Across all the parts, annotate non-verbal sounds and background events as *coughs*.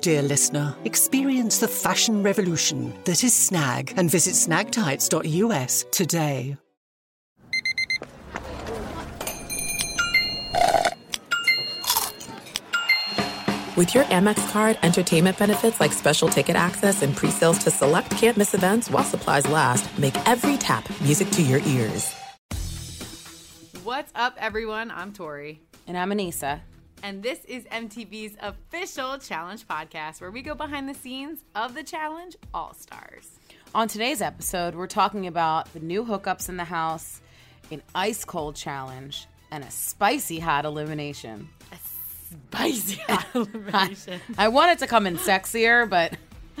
dear listener. Experience the fashion revolution that is Snag and visit snagtights.us today. With your Amex card, entertainment benefits like special ticket access and pre-sales to select campus events while supplies last, make every tap music to your ears. What's up, everyone? I'm Tori. And I'm Aneesa. And this is MTV's official challenge podcast where we go behind the scenes of the challenge All Stars. On today's episode, we're talking about the new hookups in the house, an ice cold challenge, and a spicy hot elimination. A spicy *laughs* hot elimination. *laughs* I wanted to come in sexier, but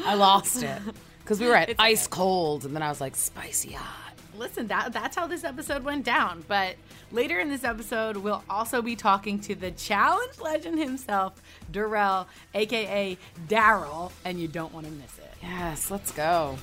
I lost it because we were at *laughs* ice cold, and then I was like spicy hot. Listen, that that's how this episode went down. But later in this episode, we'll also be talking to the challenge legend himself, Darrell, aka Daryl, and you don't want to miss it. Yes, let's go.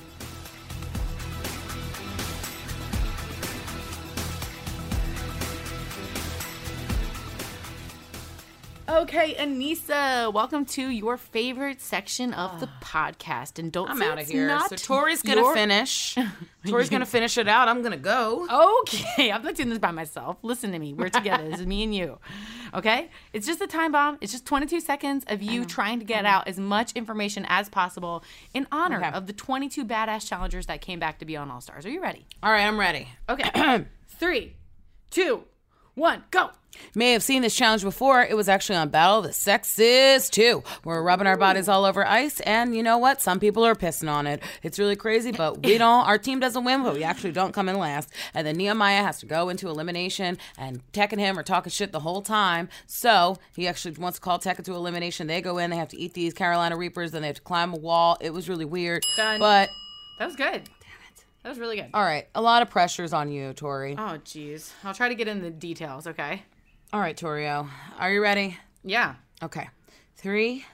Okay, Aneesa, welcome to your favorite section of the ah. podcast. And don't I'm out of it's here. Not So Tori's gonna your- finish. *laughs* Tori's gonna finish it out. I'm gonna go. Okay, *laughs* I'm not doing this by myself. Listen to me. We're together. This is me and you. Okay? It's just a time bomb. It's just 22 seconds of you trying to get out as much information as possible in honor Okay. of the 22 badass challengers that came back to be on All Stars. Are you ready? All right, I'm ready. Okay. *clears throat* Three, two, one, go. May have seen this challenge before. It was actually on Battle of the Sexes too. We're rubbing our bodies all over ice, and you know what? Some people are pissing on it. It's really crazy, but we *laughs* don't. Our team doesn't win, but we actually don't come in last. And then Nehemiah has to go into elimination, and Teck and him are talking shit the whole time. So he actually wants to call Teck into elimination. They go in. They have to eat these Carolina Reapers. Then they have to climb a wall. It was really weird. Done. But That was good. That was really good. all right, a lot of pressures on you, Tori. Oh, jeez. I'll try to get in the details, okay? All right, Torio, are you ready? Yeah. Okay, three,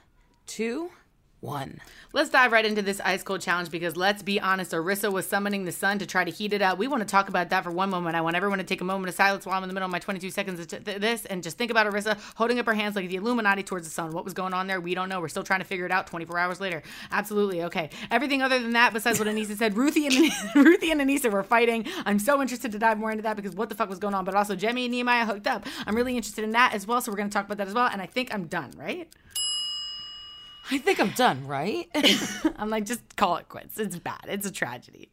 two, one. Let's dive right into this ice cold challenge because let's be honest, Arissa was summoning the sun to try to heat it up. We want to talk about that for one moment. I want everyone to take a moment of silence while I'm in the middle of my 22 seconds of t- this and just think about Arissa holding up her hands like the Illuminati towards the sun. What was going on there? We don't know. We're still trying to figure it out 24 hours later. Absolutely. Okay. Everything other than that, besides what Aneesa said, Ruthie and *laughs* Ruthie and Aneesa were fighting. I'm so interested to dive more into that because what the fuck was going on? But also, Jemmye and Nehemiah hooked up. I'm really interested in that as well. So we're going to talk about that as well. And I think I'm done, right? I think I'm done, right? *laughs* *laughs* I'm like, just call it quits. It's bad. It's a tragedy.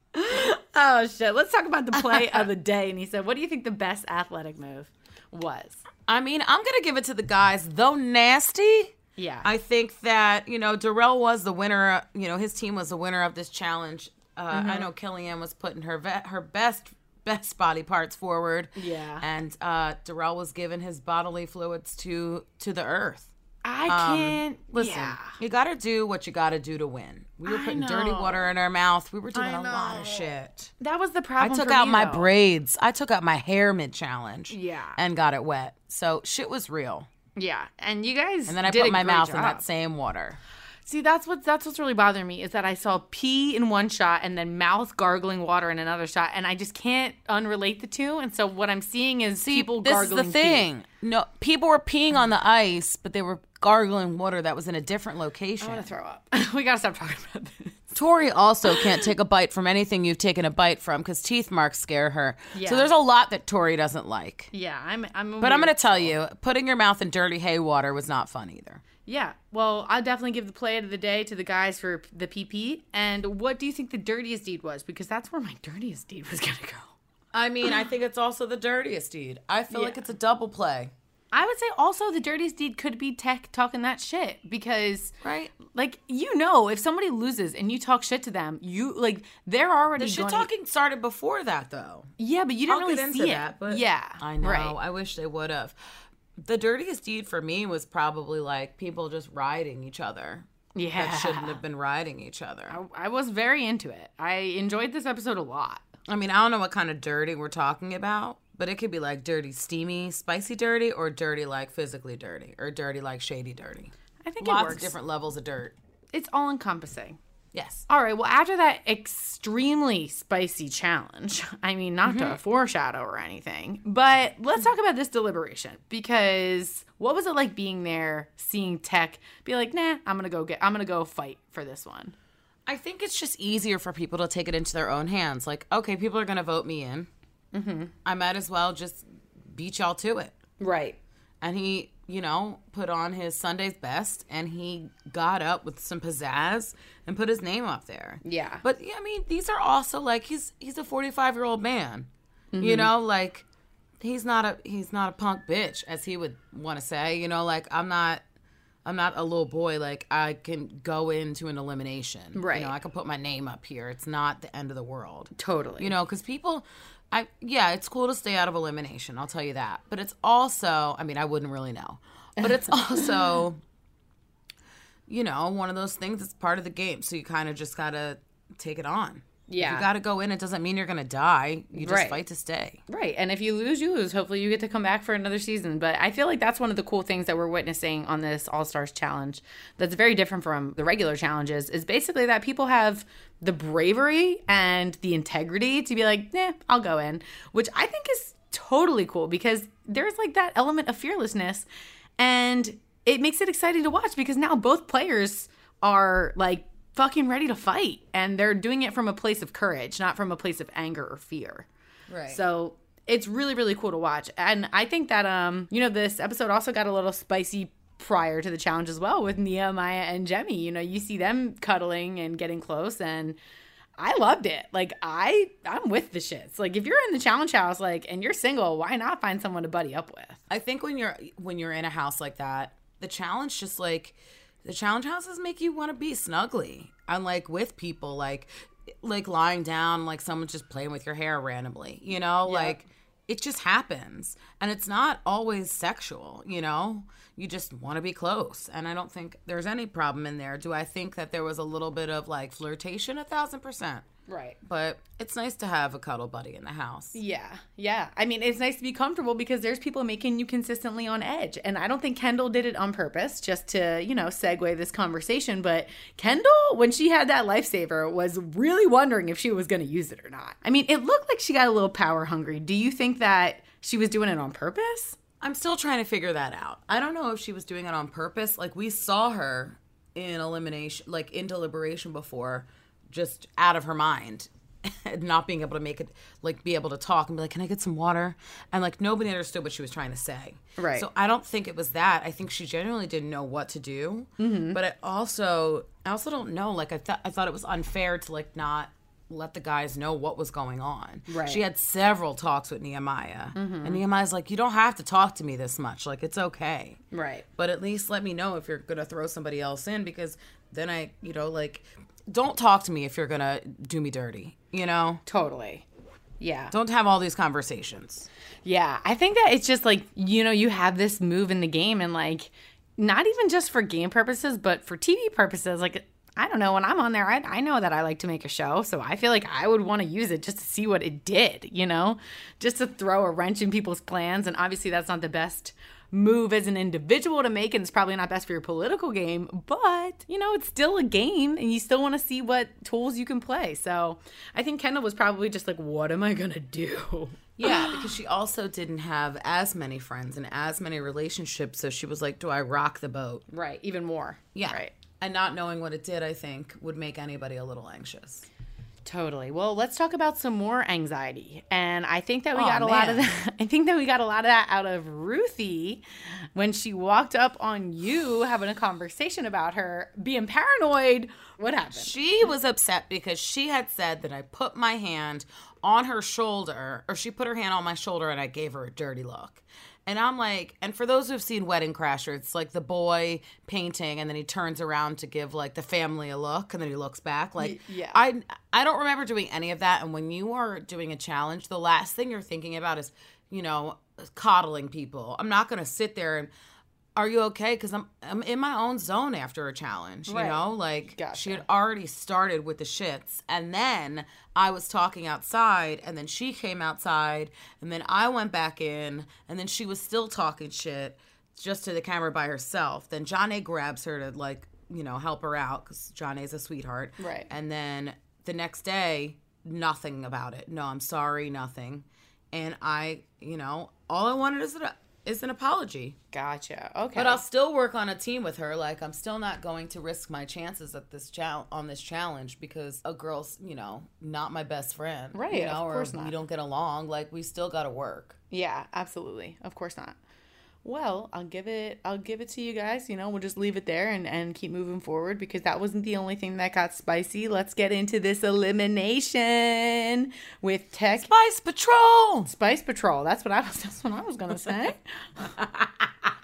Oh shit. Let's talk about the play of the day. And he said, What do you think the best athletic move was? I mean, I'm gonna give it to the guys, though nasty. Yeah. I think that you know Darrell was the winner. You know, his team was the winner of this challenge. Uh, Mm-hmm. I know Kellyanne was putting her ve- her best best body parts forward. Yeah. and uh, Darrell was giving his bodily fluids to to the earth. I Um, can't Listen, Yeah. you got to do what you got to do to win. We were putting dirty water in our mouth. We were doing a lot of shit. That was the problem. I took out me, my though. braids. I took out my hair mid challenge. Yeah. And got it wet. So shit was real. Yeah. And you guys And then I put my mouth in that same water. See, that's what that's what's really bothering me is that I saw pee in one shot and then mouth gargling water in another shot, and I just can't unrelate the two. And so what I'm seeing is people this is gargling the pee. thing. No, people were peeing on the ice, but they were gargling water that was in a different location. I want to throw up. *laughs* we gotta stop talking about this. Tori also can't take a bite from anything you've taken a bite from because teeth marks scare her. Yeah. So there's a lot that Tori doesn't like. Yeah, I'm. I'm. But I'm going to tell you, putting your mouth in dirty hay water was not fun either. Yeah. Well, I'll definitely give the play of the day to the guys for the PP. And what do you think the dirtiest deed was? Because that's where my dirtiest deed was gonna go. I mean, I think it's also the dirtiest deed. I feel like it's a double play. I would say also the dirtiest deed could be Teck talking that shit because Right. like you know if somebody loses and you talk shit to them you like they're already The shit talking started before that, though. yeah but you didn't I'll really get into see that, it but yeah I know. right I wish they would have. The dirtiest deed for me was probably like people just riding each other. Yeah. that shouldn't have been riding each other. I, I was very into it. I enjoyed this episode a lot. I mean, I don't know what kind of dirty we're talking about, but it could be like dirty, steamy, spicy dirty, or dirty like physically dirty, or dirty like shady dirty. I think Lots it works. of different levels of dirt. It's all encompassing. Yes. All right. Well, after that extremely spicy challenge, *laughs* I mean, not to mm-hmm. foreshadow or anything, but let's talk about this deliberation because what was it like being there, seeing Teck be like, "Nah, I'm gonna go get, I'm gonna go fight for this one." I think it's just easier for people to take it into their own hands. Like, okay, people are going to vote me in. Mm-hmm. I might as well just beat y'all to it. Right. And he, you know, put on his Sunday's best and he got up with some pizzazz and put his name up there. Yeah. But yeah, I mean, these are also like he's he's a 45-year-old man. You know, like he's not a he's not a punk bitch as he would want to say, you know, like I'm not I'm not a little boy like I can go into an elimination. Right. You know, I can put my name up here. It's not the end of the world. Totally. You know, because people, I yeah, it's cool to stay out of elimination. I'll tell you that. But it's also, I mean, I wouldn't really know, but it's also, you know, one of those things. that's part of the game, so you kind of just gotta take it on. Yeah. you gotta go in. It doesn't mean you're gonna die. You just Right. fight to stay. Right. And if you lose, you lose. Hopefully, you get to come back for another season. But I feel like that's one of the cool things that we're witnessing on this All Stars challenge that's very different from the regular challenges is basically that people have the bravery and the integrity to be like, nah, I'll go in, which I think is totally cool because there's like that element of fearlessness and it makes it exciting to watch because now both players are like fucking ready to fight and they're doing it from a place of courage, not from a place of anger or fear. Right. So it's really really cool to watch, and I think that um you know this episode also got a little spicy prior to the challenge as well with Nehemiah and Jemmye. You know, you see them cuddling and getting close, and I loved it. Like I I'm with the shits. Like if you're in the challenge house, like and you're single, why not find someone to buddy up with? I think when you're when you're in a house like that, the challenge just like the challenge houses make you want to be snuggly and like with people like like lying down like someone's just playing with your hair randomly, you know? Like it just happens. And it's not always sexual, you know? You just want to be close. And I don't think there's any problem in there. Do I think that there was a little bit of like flirtation? A thousand percent. Right. But it's nice to have a cuddle buddy in the house. Yeah, yeah. I mean, it's nice to be comfortable because there's people making you consistently on edge. And I don't think Kendal did it on purpose, just to, you know, segue this conversation. But Kendal, when she had that lifesaver, was really wondering if she was going to use it or not. I mean, it looked like she got a little power hungry. Do you think that she was doing it on purpose? I'm still trying to figure that out. I don't know if she was doing it on purpose. Like we saw her in elimination, like in deliberation before, just out of her mind, and *laughs* not being able to make it, like be able to talk and be like, "Can I get some water?" And like nobody understood what she was trying to say. Right. So I don't think it was that. I think she genuinely didn't know what to do. Mm-hmm. But I also, I also don't know. Like I thought, I thought it was unfair to like not let the guys know what was going on. Right. She had several talks with Nehemiah. And Nehemiah's like, you don't have to talk to me this much. Like, it's okay. Right. But at least let me know if you're going to throw somebody else in because then I, you know, like, don't talk to me if you're to do me dirty, you know? Totally. Yeah. Don't have all these conversations. Yeah, I think that it's just like, you know, you have this move in the game and like not even just for game purposes, but for TV purposes. Like, I don't know, when I'm on there, I, I know that I like to make a show. So I feel like I would want to use it just to see what it did, you know, just to throw a wrench in people's plans. And obviously, that's not the best move as an individual to make and it's probably not best for your political game but you know it's still a game and you still want to see what tools you can play so i think kendal was probably just like what am i gonna do *laughs* Yeah, because she also didn't have as many friends and as many relationships. So she was like, do I rock the boat? Right, even more. Yeah. Right. And not knowing what it did, I think, would make anybody a little anxious. Totally. Well, let's talk about some more anxiety. And I think that we Aw, got a lot of that. *laughs* I think that we got a lot of that out of Ruthie when she walked up on you having a conversation about her being paranoid. What happened? She was upset because she had said that I put my hand on her shoulder, or she put her hand on my shoulder and I gave her a dirty look. And I'm like, and for those who've seen Wedding Crasher, it's like the boy painting and then he turns around to give like the family a look and then he looks back. Like, yeah. I, I don't remember doing any of that. And when you are doing a challenge, the last thing you're thinking about is, you know, coddling people. I'm not going to sit there and "Are you okay?" Because I'm I'm in my own zone after a challenge. Right. You know, like Gotcha. she had already started with the shits, and then I was talking outside, and then she came outside, and then I went back in, and then she was still talking shit just to the camera by herself. Then Jonna grabs her to like you know help her out because Jonna's a sweetheart. Right. And then the next day, nothing about it. No, I'm sorry, nothing. And I, you know, all I wanted is an, is an apology. Gotcha. Okay. But I'll still work on a team with her. Like I'm still not going to risk my chances at this chal- on this challenge because a girl's, you know, not my best friend. Right, You of know, course or not. we don't get along. Like we still got to work. Yeah, absolutely. Of course not. Well, I'll give it I'll give it to you guys. You know, we'll just leave it there and, and keep moving forward because that wasn't the only thing that got spicy. Let's get into this elimination with Teck Spice Patrol. Spice Patrol. That's what I was *laughs* that's what I was gonna say.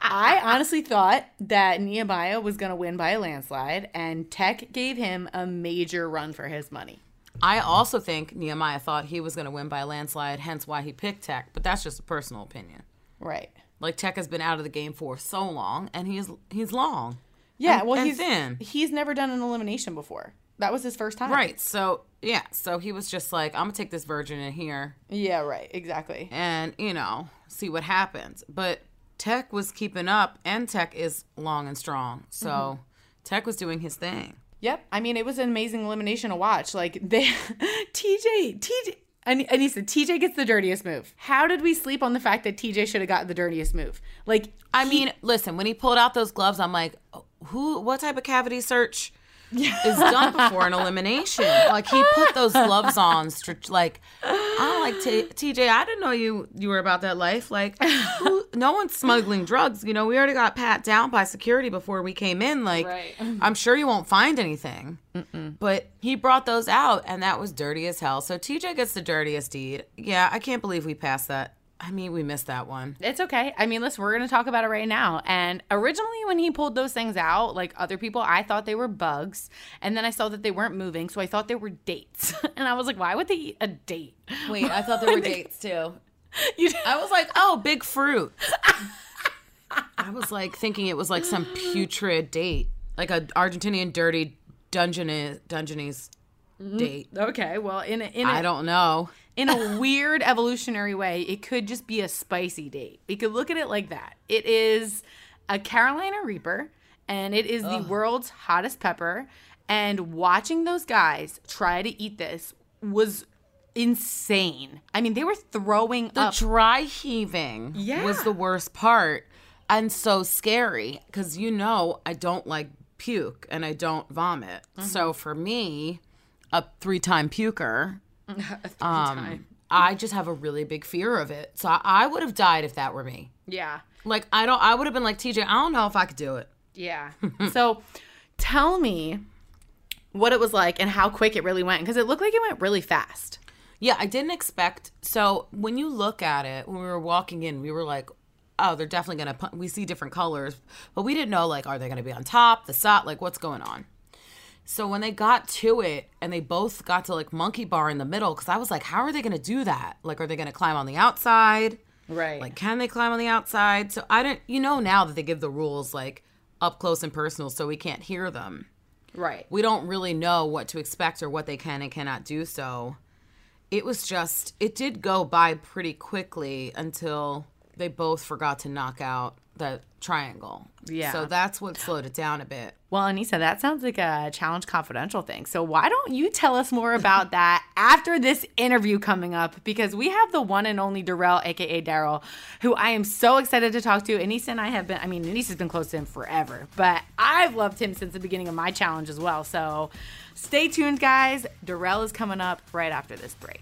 I honestly thought that Nehemiah was gonna win by a landslide and Teck gave him a major run for his money. I also think Nehemiah thought he was going to win by a landslide, hence why he picked Teck. But that's just a personal opinion. Right. Like Teck has been out of the game for so long, and he's he's long. Yeah, And- well and he's thin. he's never done an elimination before. That was his first time. Right. So yeah. So he was just like, I'm gonna take this virgin in here Yeah, right. Exactly. and you know see what happens. But Teck was keeping up, and Teck is long and strong. So Mm-hmm. Teck was doing his thing. Yep. I mean, it was an amazing elimination to watch. Like *laughs* they, TJ, TJ. And he said, TJ gets the dirtiest move. How did we sleep on the fact that TJ should have gotten the dirtiest move? Like, I mean, listen, when he pulled out those gloves, I'm like, who? What type of cavity search *laughs* is done before an elimination? Like he put those gloves on, like I'm like T- TJ. I didn't know you you were about that life. Like, who, no one's smuggling drugs. You know, we already got pat down by security before we came in. Like, Right. *laughs* I'm sure you won't find anything. But he brought those out, and that was dirty as hell. So TJ gets the dirtiest deed. Yeah, I can't believe we passed that. I mean, we missed that one. it's okay. I mean, listen, we're going to talk about it right now. And originally, when he pulled those things out, like other people, I thought they were bugs. And then I saw that they weren't moving. So I thought they were dates. *laughs* and I was like, why would they eat a date? Wait, I thought there *laughs* were dates too. *laughs* You I was like, oh, big fruit. I was like thinking it was like some putrid date, like a Argentinian dirty Dungeness Dungeness mm-hmm. date. Okay. Well, in a, in a, I don't know. In a weird evolutionary way, it could just be a spicy date. We could look at it like that. It is a Carolina Reaper, and it is the world's hottest pepper. And watching those guys try to eat this was insane. I mean, they were throwing The up. dry heaving Yeah. was the worst part and so scary because you know I don't like puke and I don't vomit. Mm-hmm. So for me, a three time puker, *laughs* um, I just have a really big fear of it. So I, I would have died if that were me. yeah. Like I don't. I would have been like TJ. I don't know if I could do it. Yeah. *laughs* so tell me what it was like and how quick it really went because it looked like it went really fast. Yeah, I didn't expect. So when you look at it, when we were walking in, we were like, "Oh, they're definitely gonna." We see different colors, but we didn't know like, are they gonna be on top, the side, like what's going on. So when they got to it, and they both got to like monkey bar in the middle, because I was like, how are they gonna do that? Like, are they gonna climb on the outside? Right. Like, can they climb on the outside? So I don't, You know now that they give the rules like up close and personal, so we can't hear them. right. we don't really know what to expect or what they can and cannot do so it was just it did go by pretty quickly until they both forgot to knock out the triangle Yeah. so that's what slowed it down a bit Well, Aneesa, that sounds like a challenge confidential thing. So why don't you tell us more about *laughs* that after this interview coming up? Because we have the one and only Darrell, aka Daryl, who I am so excited to talk to. Aneesa and I have been, I mean, Aneesa's been close to him forever, but I've loved him since the beginning of my challenge as well. So stay tuned, guys. Darrell is coming up right after this break.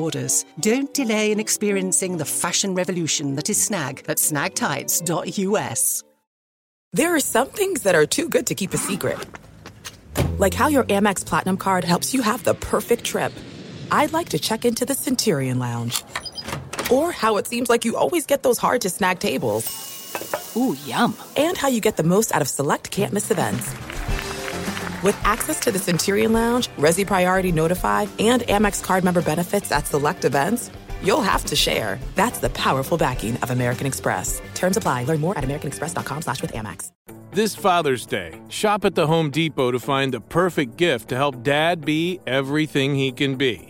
orders. Don't delay in experiencing the fashion revolution that is snag at snagtights.us. There are some things that are too good to keep a secret. Like how your Amex Platinum card helps you have the perfect trip. I'd like to check into the Centurion Lounge. Or how it seems like you always get those hard to snag tables. Ooh, yum. And how you get the most out of select can't miss events. With access to the Centurion Lounge, Resy Priority Notify, and Amex card member benefits at select events, you'll have to share. That's the powerful backing of American Express. Terms apply. Learn more at americanexpress.com slash with Amex. This Father's Day, shop at the Home Depot to find the perfect gift to help dad be everything he can be.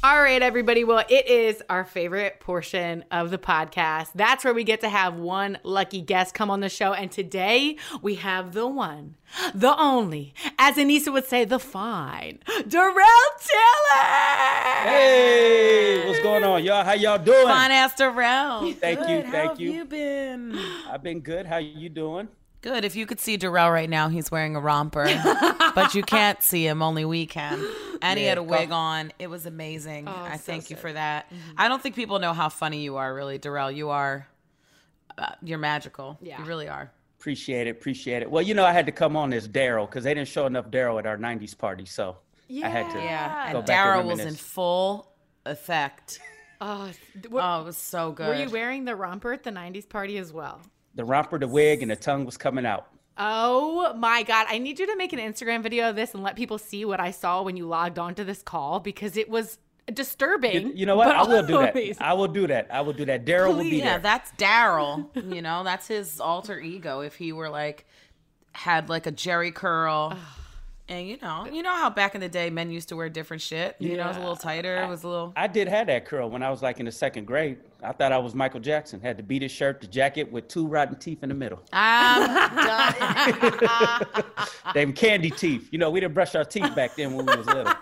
All right, everybody. Well, it is our favorite portion of the podcast. That's where we get to have one lucky guest come on the show. And today we have the one, the only, as Aneesa would say, the fine, Darrell Taylor. Hey, what's going on, y'all? How y'all doing? Fine ass Darrell. Thank you, Good. How thank have you. you been? I've been good. How you doing? Good. If you could see Darrell right now, he's wearing a romper, *laughs* but you can't see him. Only we can. And he had a wig on. It was amazing. I so thank you for that. I don't think people know how funny you are, really, Darrell. You are, uh, you're magical. Yeah. You really are. Appreciate it, appreciate it. Well, you know, I had to come on as Daryl because they didn't show enough Daryl at our '90s party, so I had to. Yeah. Go And back and Daryl was in full effect. *laughs* Oh, th- Oh, it was so good. were you wearing the romper at the 90s party as well? The romper, the wig, and the tongue was coming out. Oh my God. I need you to make an Instagram video of this and let people see what I saw when you logged onto this call because it was disturbing. You, you know what? I will do that. amazing. I will do that. I will do that. Daryl will be yeah, there. that's Daryl. you know, that's his alter ego. If he were like had like a Jerry curl. And you know, you know how back in the day men used to wear different shit. You know, it was a little tighter. It was a little. I did have that curl when I was like in the second grade. I thought I was Michael Jackson. Had the his shirt, the jacket with two rotten teeth in the middle. I'm *laughs* done. Them candy teeth. You know, we didn't brush our teeth back then when we was little.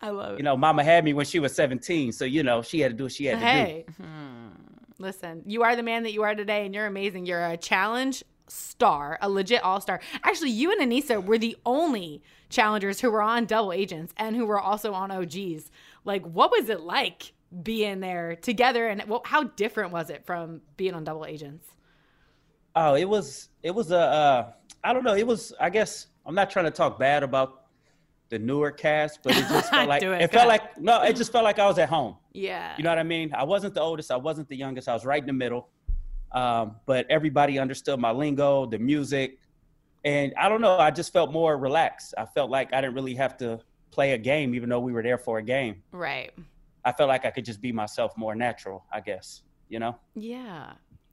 I love it. You know, Mama had me when she was 17, so you know she had to do what she had to do. Hey, hmm. listen, you are the man that you are today, and you're amazing. You're a challenge star, a legit all star. Actually, you and Aneesa were the only challengers who were on double agents and who were also on OGs. Like, what was it like being there together, and well, how different was it from being on double agents? Oh, it was it was a uh, I don't know. It was I guess I'm not trying to talk bad about the newer cast, but it just *laughs* felt like it, it, felt like no, it just felt like I was at home. Yeah, You know what I mean? I wasn't the oldest, I wasn't the youngest, I was right in the middle. Um, but everybody understood my lingo, the music, and I don't know. I just felt more relaxed. I felt like I didn't really have to play a game, even though we were there for a game. right. I felt like I could just be myself more natural. I guess you know. Yeah.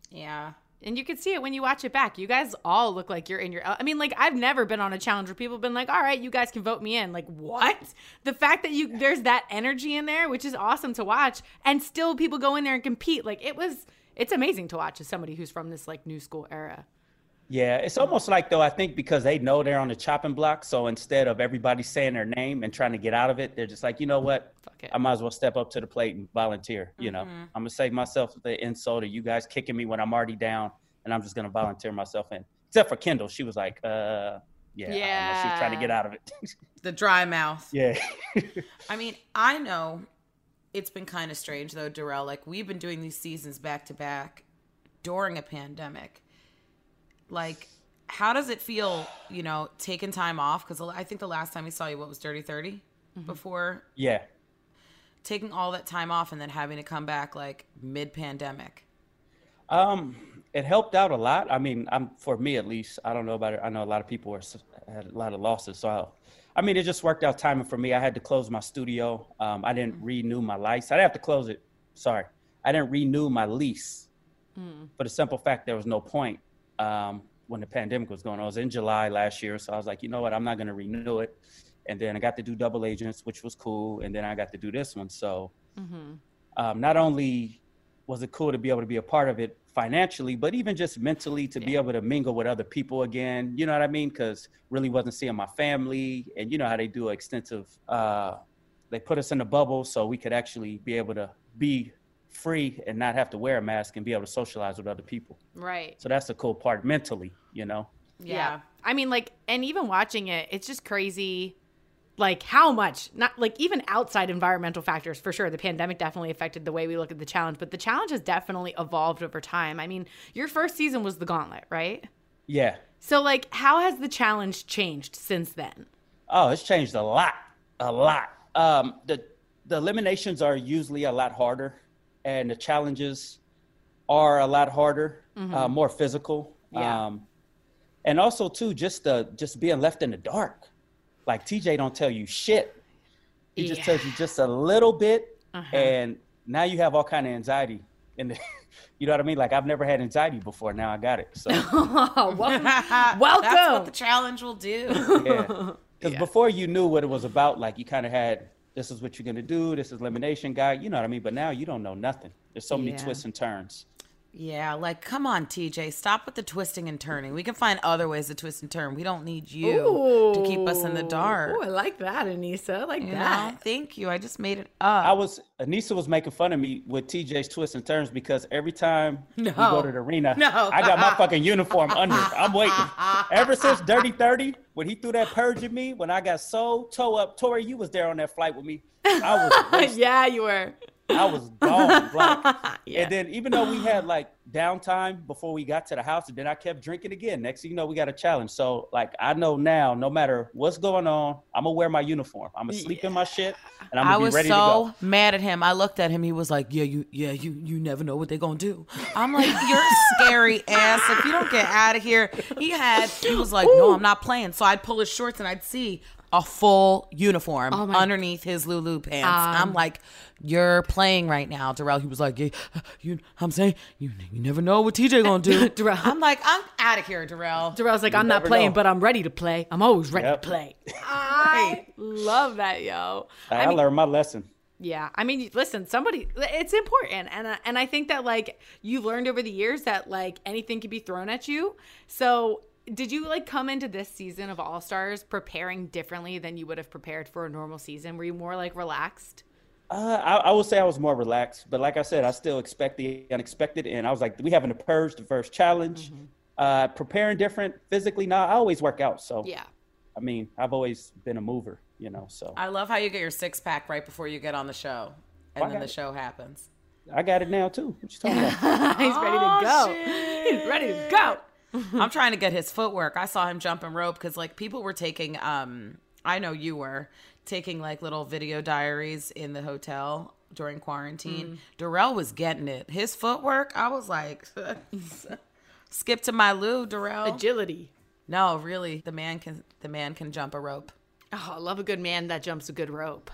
yeah. And you can see it when you watch it back. You guys all look like you're in your. I mean, like I've never been on a challenge where people have been like, "All right, you guys can vote me in." Like what? The fact that you there's that energy in there, which is awesome to watch, and still people go in there and compete. Like it was. It's amazing to watch as somebody who's from this like new school era. Yeah, it's almost like though I think because they know they're on the chopping block, so instead of everybody saying their name and trying to get out of it, they're just like, you know what, Fuck it. I might as well step up to the plate and volunteer. You know, Mm-hmm. I'm gonna save myself the insult of you guys kicking me when I'm already down, and I'm just gonna volunteer myself in. Except for Kendal, she was like, uh, yeah, I don't she was trying to get out of it. The dry mouth. *laughs* yeah, I mean, I know it's been kind of strange though, Darrell. Like we've been doing these seasons back to back during a pandemic. Like, how does it feel, you know, taking time off? Because I think the last time we saw you, what was Dirty 30 before yeah. taking all that time off and then having to come back like mid pandemic. Um, it helped out a lot. I mean, I'm for me at least. I don't know about it. I know a lot of people are, had a lot of losses. So, I, I mean, it just worked out timing for me. I had to close my studio. Um, I didn't renew my license. I didn't have to close it. Sorry, I didn't renew my lease for the simple fact there was no point um, when the pandemic was going on. It was in July last year, so I was like, you know what, I'm not going to renew it. And then I got to do double agents, which was cool. And then I got to do this one. So um, not only was it cool to be able to be a part of it financially, but even just mentally to be able to mingle with other people again. You know what I mean? Because really wasn't seeing my family, and you know how they do extensive. Uh, they put us in a bubble so we could actually be able to be free and not have to wear a mask and be able to socialize with other people. Right. So that's the cool part mentally, you know. Yeah. I mean, like, and even watching it, it's just crazy. Like how much, not like even outside environmental factors for sure. The pandemic definitely affected the way we look at the challenge, but the challenge has definitely evolved over time. I mean, your first season was the gauntlet, right? Yeah. So, like, how has the challenge changed since then? Oh, it's changed a lot, a lot. Um, the the eliminations are usually a lot harder, and the challenges are a lot harder, uh, more physical. Yeah. Um, and also too, just the just being left in the dark. Like TJ don't tell you shit. He just tells you just a little bit, and now you have all kind of anxiety. In the, *laughs* you know what I mean? Like I've never had anxiety before. Now I got it. So. *laughs* Oh, *laughs* welcome. That's welcome. what the challenge will do. Yeah. Because before you knew what it was about, like you kind of had this is what you're gonna do, this is elimination guy. you know what I mean? But now you don't know nothing. There's so many Yeah. twists and turns. Yeah, like come on, TJ, stop with the twisting and turning. We can find other ways to twist and turn. We don't need you to keep us in the dark. Oh, I like that, Aneesa. I like You that. know? Thank you. I just made it up. I was Aneesa was making fun of me with TJ's twists and turns because every time we go to the arena, No. I got my fucking uniform *laughs* under. I'm waiting. Ever since Dirty *laughs* 30, when he threw that purge at me, when I got so toe up, Tori, you was there on that flight with me. I was *laughs* yeah, you were. I was gone. Like, *laughs* Yeah. And then even though we had like downtime before we got to the house, and then I kept drinking again. Next thing you know, we got a challenge. So like I know now, no matter what's going on, I'm gonna wear my uniform. I'm gonna sleep in my shit, and I'm gonna be was ready so to go. mad at him. I looked at him. He was like, "Yeah, you, yeah, you, you never know what they're gonna do." I'm like, "You're scary *laughs* ass. If you don't get out of here." He had. He was like, "No, I'm not playing." So I'd pull his shorts and I'd see a full uniform Oh underneath his Lulu pants. I'm like, "You're playing right now, Darrell." He was like, yeah, "You, I'm saying, you, you never know what TJ gonna do." *laughs* Darrell. I'm like, "I'm out of here, Darrell." Darrell's like, I'm not playing, know. but I'm ready to play. I'm always ready Yep. to play. *laughs* I love that, yo. I, I mean, learned my lesson. yeah. I mean, listen, somebody, it's important, and uh, and I think that like you've learned over the years that like anything can be thrown at you. So. Did you like come into this season of All Stars preparing differently than you would have prepared for a normal season? Were you more like relaxed? Uh, I, I would say I was more relaxed, but like I said, I still expect the unexpected, and I was like, we having to purge the first challenge. Uh, preparing different physically. Now I always work out, so Yeah. I mean, I've always been a mover, you know. So I love how you get your six pack right before you get on the show, and I then the it. show happens. I got it now too. What you talking about? *laughs* He's ready to go. He's ready to go. I'm trying to get his footwork. I saw him jumping rope because like people were taking um I know you were taking like little video diaries in the hotel during quarantine. Darrell was getting it. His footwork, I was like *laughs* skip to my Lou, Darrell. Agility. No, really, the man can the man can jump a rope. Oh, I love a good man that jumps a good rope.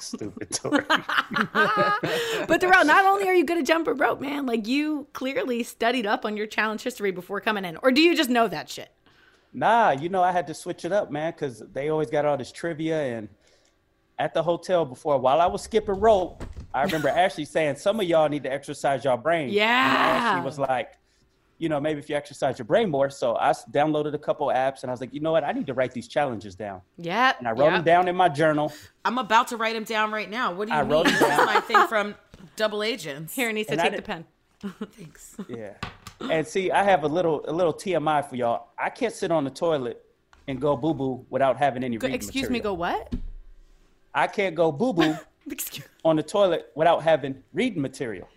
Stupid Tori. *laughs* But Darrell, not only are you good at jump a rope, man, like you clearly studied up on your challenge history before coming in, or do you just know that shit? Nah, you know I had to switch it up, man, because they always got all this trivia and at the hotel before while I was skipping rope, I remember *laughs* Ashley saying some of y'all need to exercise your brain. And Yeah. Ashley was like, you know, maybe if you exercise your brain more. So I downloaded a couple apps and I was like, you know what? I need to write these challenges down. Yeah. And I wrote them down in my journal. I'm about to write them down right now. What do you I mean? wrote it That's down. my thing from Double Agents. Here, Aneesa, And I take the pen. *laughs* Thanks. Yeah. And see, I have a little a little TMI for y'all. I can't sit on the toilet and go boo boo without having any Go, reading excuse me, go what? I can't go boo boo *laughs* on the toilet without having reading material.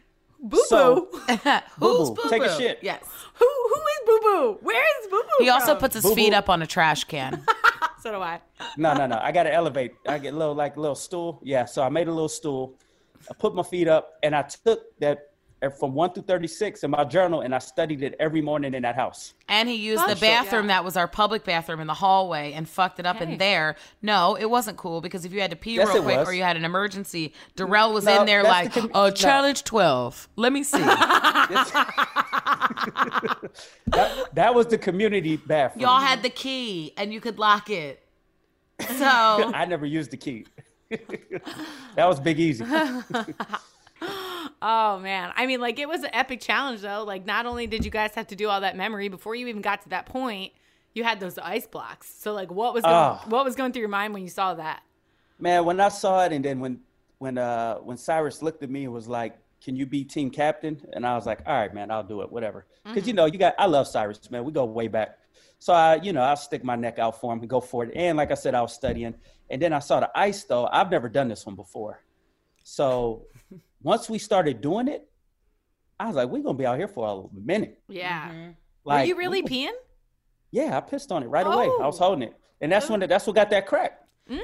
Boo So- boo. *laughs* Who's Boo-boo. Take a shit. Yes. who who is boo boo? Where is boo boo? He also puts his Boo-boo. feet up on a trash can. *laughs* So do I. No, no, no. I got to elevate. I get a little like a little stool. Yeah. So I made a little stool. I put my feet up and I took that from one through thirty six in my journal and I studied it every morning in that house. And he used Oh, the sure. bathroom Yeah. that was our public bathroom in the hallway and fucked it up Hey. in there. No, it wasn't cool because if you had to pee Yes, real quick was. or you had an emergency, Darrell was No, in there like, the com- oh, no. challenge 12. Let me see. *laughs* That, that was the community bathroom. Y'all had the key and you could lock it. So *laughs* I never used the key. *laughs* that was Big Easy. Oh man. I mean, like it was an epic challenge though. Like not only did you guys have to do all that memory before you even got to that point, you had those ice blocks. So like what was going, Ah. what was going through your mind when you saw that? Man, when I saw it, and then when when uh when Syrus looked at me and was like, "Can you be team captain?" and I was like, "All right, man, I'll do it, whatever." Because you know, you got I love Syrus, man. We go way back, so I you know I'll stick my neck out for him and go for it. And like I said, I was studying, and then I saw the ice though. I've never done this one before, so once we started doing it, I was like, "We're gonna be out here for a minute." Yeah. Like, Were you really we- peeing? Yeah, I pissed on it right away. I was Oh. holding it, and that's when oh. that's what got that crack. Mm.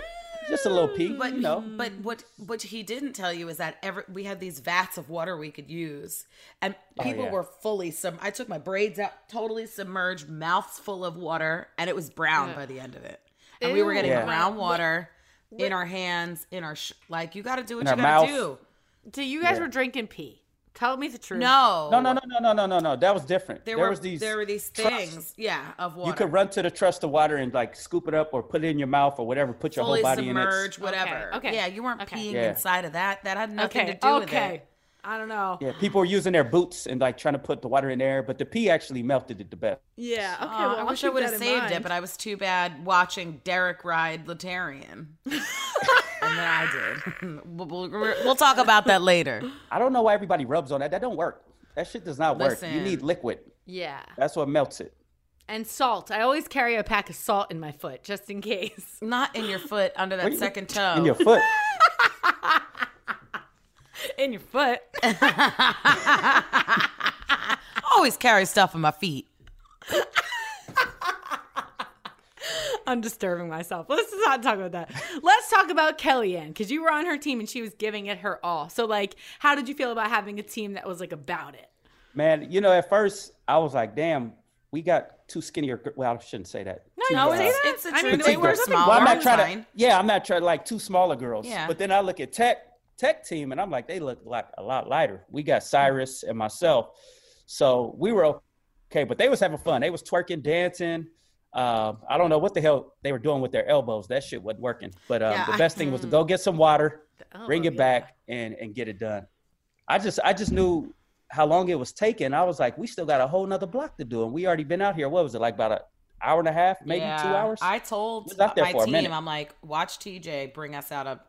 Just a little pee, But you know. but what what he didn't tell you is that every we had these vats of water we could use, and oh, people Oh, yeah. were fully some. I took my braids out, totally submerged, mouths full of water, and it was brown by the end of it. And we were getting Yeah. brown water in our hands, in our sh- like. You got to do what In you got to mouth. do. So you guys Yeah. were drinking pee. Tell me the truth. No, No, no, no, no, no, no, no, no. That was different. There, There, were was these. there were these trusts. things, yeah, of water. You could run to the trust of water and like scoop it up or put it in your mouth or whatever. Put your fully whole body in it. submerged, whatever. okay, Yeah, you weren't okay. peeing Yeah. inside of that. That had nothing Okay. to do with okay. it. I don't know. Yeah, people were using their boots and like trying to put the water in there, but the pee actually melted it the best. Yeah. Okay. Uh, well, I I'll wish I would have saved mind. it, but I was too bad watching Derek ride Letarian. *laughs* *laughs* and then I did. *laughs* we'll, we'll, *laughs* talk about that later. I don't know why everybody rubs on that. That don't work. That shit does not work. You need liquid. Yeah. That's what melts it. And salt. I always carry a pack of salt in my foot just in case. Not in your foot, under that What do you- second toe. In your foot. In your foot. always carry stuff in my feet. I'm disturbing myself. *laughs* Let's not talk about that. Let's talk about Kellyanne because you were on her team and she was giving it her all. So, like, how did you feel about having a team that was like about it? Man, you know, at first I was like, damn, we got two skinnier. gir- Well, I shouldn't say that. Two, No, uh, it's, it's the I truth. didn't They were there smaller. Well, I'm not trying to. Yeah, I'm not trying to like two smaller girls. Yeah. But then I look at Teck Teck team, and I'm like, they look like a lot lighter. We got Syrus and myself, so we were okay. But they was having fun. They was twerking, dancing. Um, I don't know what the hell they were doing with their elbows. That shit wasn't working. But um, Yeah, the I- best thing was to go get some water, bring elbow, it back, and and get it done. I just I just knew how long it was taking. I was like, we still got a whole nother block to do, and we already been out here. What was it like about an hour and a half, maybe two hours? I told my team. I'm like, watch TJ bring us out a,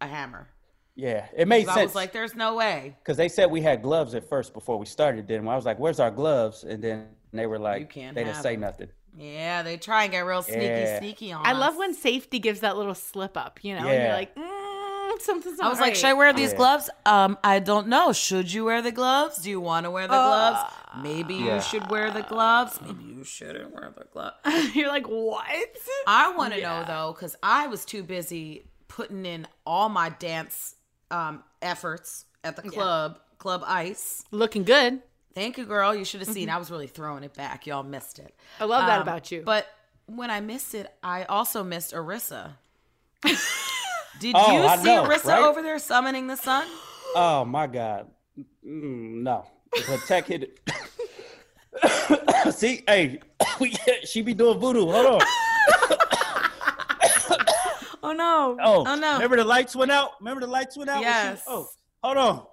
a hammer. yeah, it made sense. I was like, there's no way. because they said we had gloves at first before we started. Then I was like, "Where's our gloves?" And then they were like, "They didn't say them. nothing." Yeah, they try and get real sneaky, Yeah. sneaky on I us. love when safety gives that little slip up, you know, and you're like, mm, something's not I was like, should I wear these Yeah. gloves? Um, I don't know. Should you wear the gloves? Do you want to wear the gloves? Maybe Yeah. you should wear the gloves. Maybe you shouldn't wear the gloves. *laughs* You're like, what? I want to know though, because I was too busy putting in all my dance um, efforts at the club, Club Ice. Looking good. Thank you, girl. You should have seen. I was really throwing it back. Y'all missed it. I love that Um, about you. But when I missed it, I also missed Arissa. *laughs* Did Oh, you I see know, Arissa right? over there summoning the sun? Oh my god, mm, no! But Teck hit it. *coughs* See, hey, *coughs* *coughs* she be doing voodoo. Hold on. oh no. Oh, Oh, no. Remember the lights went out? Remember the lights went out? when she- Yes. Oh, hold on.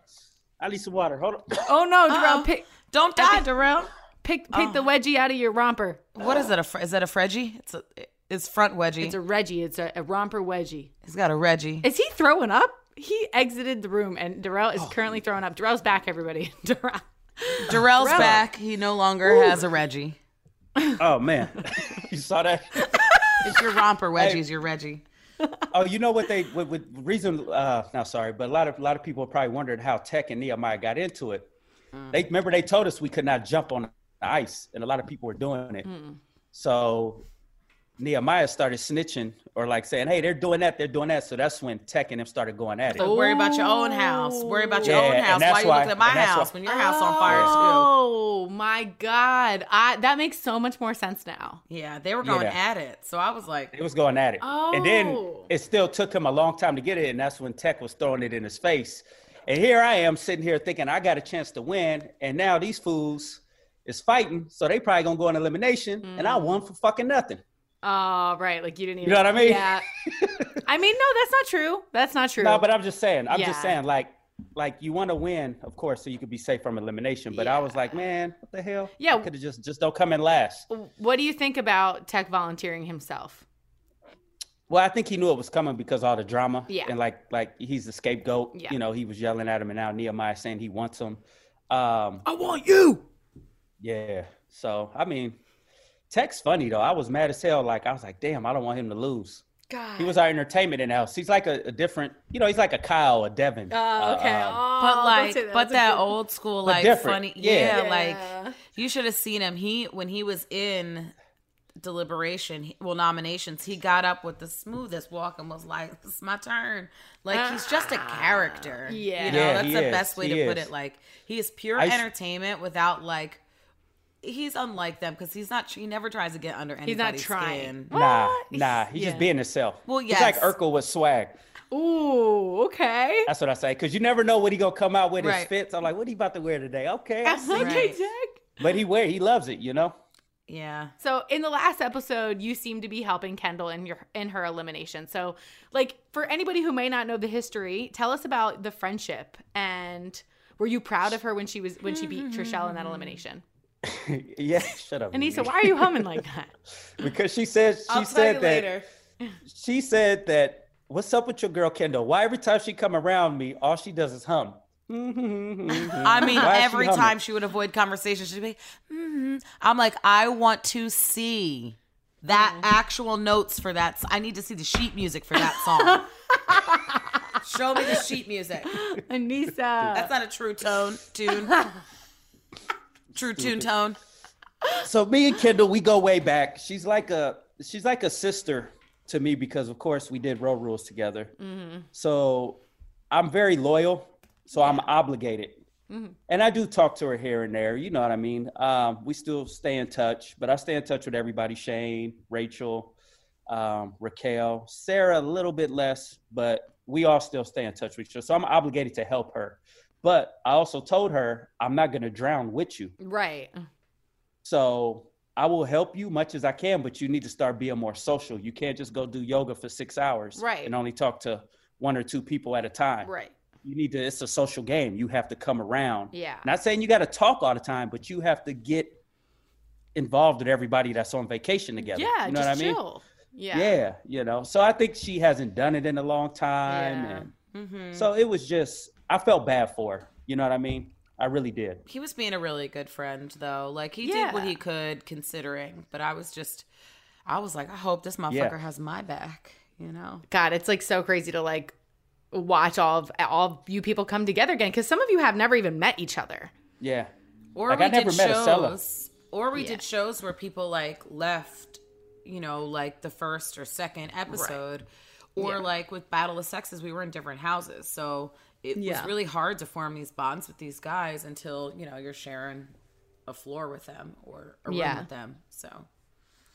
I need some water. Hold on. *coughs* Oh no, Darrell, Uh-oh. pick Don't die, think- Darrell. pick oh. pick the wedgie out of your romper. What is it? A is that a Freggie? It's a it's front wedgie. It's a Reggie. It's a, a romper wedgie. He's got a Reggie. Is he throwing up? He exited the room, and Darrell is oh, currently throwing up. Darrell's back, everybody. *laughs* Darrell. Darrell's Darrell. back. He no longer has a Reggie. Oh man, *laughs* you saw that? *laughs* It's your romper wedgies. Your Reggie. Oh, you know what they with, with reason? Uh, no, sorry, but a lot of a lot of people probably wondered how Teck and Nehemiah got into it. They remember they told us we could not jump on the ice, and a lot of people were doing it. So Nehemiah started snitching or like saying, "Hey, they're doing that, they're doing that." So that's when Teck and them started going at it. So worry about your own oh. house. Worry about your Yeah, own house. that's Why you why- looking at my house why- when your house on fire too? Oh my God! I, that makes so much more sense now. Yeah, they were going Yeah. at it. So I was like, It was going at it. oh. And then Oh. it still took him a long time to get it, and that's when Teck was throwing it in his face. And here I am sitting here thinking I got a chance to win, and now these fools is fighting, so they probably gonna go in elimination, and I mm. won for fucking nothing. Oh, right. Like you didn't even. You know what I mean? Yeah. *laughs* I mean, no, that's not true. That's not true. No, but I'm just saying. I'm Yeah. just saying, like, like you want to win, of course, so you could be safe from elimination. But I was like, man, what the hell? Yeah. could have just just don't come in last. what do you think about Teck volunteering himself? Well, I think he knew it was coming because all the drama. Yeah. And like like he's the scapegoat. Yeah. You know, he was yelling at him, and now Nehemiah saying he wants him. Um, I want you. yeah. So I mean, Teck's funny though. I was mad as hell. Like I was like, damn, I don't want him to lose. God. He was our entertainment in the house. He's like a, a different, you know, he's like a Kyle, a Devin. Oh, okay. Uh, oh, But like, say but That's that good- old school, like funny, Yeah. yeah, Yeah. like you should have seen him. He when he was in deliberation, well, nominations, he got up with the smoothest walk and was like, "It's my turn." Like he's just a character. Yeah. you know, Yeah, that's the is. best way He to put it. Like he is pure I s- entertainment without like. He's unlike them because he's not. He never tries to get under anybody's He's not trying. skin. Nah, nah. He's Yeah. just being himself. Well, He's like yes. Urkel with swag. Ooh, okay. That's what I say. Because you never know what he gonna come out with his Right. fits. I'm like, what he about to wear today? Okay, I see. okay, Right. Teck. But he wear, he loves it. You know. Yeah. So in the last episode, you seem to be helping Kendal in your in her elimination. So, like for anybody who may not know the history, tell us about the friendship and were you proud of her when she was when she beat *laughs* Trishelle in that elimination? *laughs* yeah. Shut up. Aneesa, Mimi. why are you humming like *laughs* that? Because she said she I'll said that later. she said that. What's up with your girl Kendal? Why every time she come around me, all she does is hum. I *laughs* mean, Why is she every time she would avoid conversation, she'd be, mm I'm like, I want to see that Mm. actual notes for that. I need to see the sheet music for that song. Show me the sheet music. Aneesa. That's not a true tone, tune. True tune tone. so me and Kendal, we go way back. She's like a she's like a sister to me because of course we did road rules together. So I'm very loyal. So I'm obligated. And I do talk to her here and there. You know what I mean? Um, we still stay in touch, but I stay in touch with everybody Shane, Rachel, um, Raquel, Sarah, a little bit less, but we all still stay in touch with each other. So I'm obligated to help her. But I also told her, I'm not going to drown with you. right. So I will help you much as I can, but you need to start being more social. You can't just go do yoga for six hours Right. and only talk to one or two people at a time. Right. You need to, it's a social game. You have to come around. Yeah. Not saying you got to talk all the time, but you have to get involved with everybody that's on vacation together. Yeah, You know what I mean? chill. Yeah. Yeah. You know, so I think she hasn't done it in a long time. Yeah. And Mm-hmm. so it was just, I felt bad for her. You know what I mean? I really did. He was being a really good friend, though. Like, he Yeah. did what he could considering, but I was just, I was like, I hope this motherfucker has my back, you know? God, it's like so crazy to like watch all of all of you people come together again because some of you have never even met each other. Yeah. Or Like, we I never did met Acela. shows. Or we Yeah. did shows where people like left, you know, like the first or second episode. Or Yeah. like with Battle of Sexes, we were in different houses. So it Yeah. was really hard to form these bonds with these guys until, you know, you're sharing a floor with them or a room Yeah. with them. So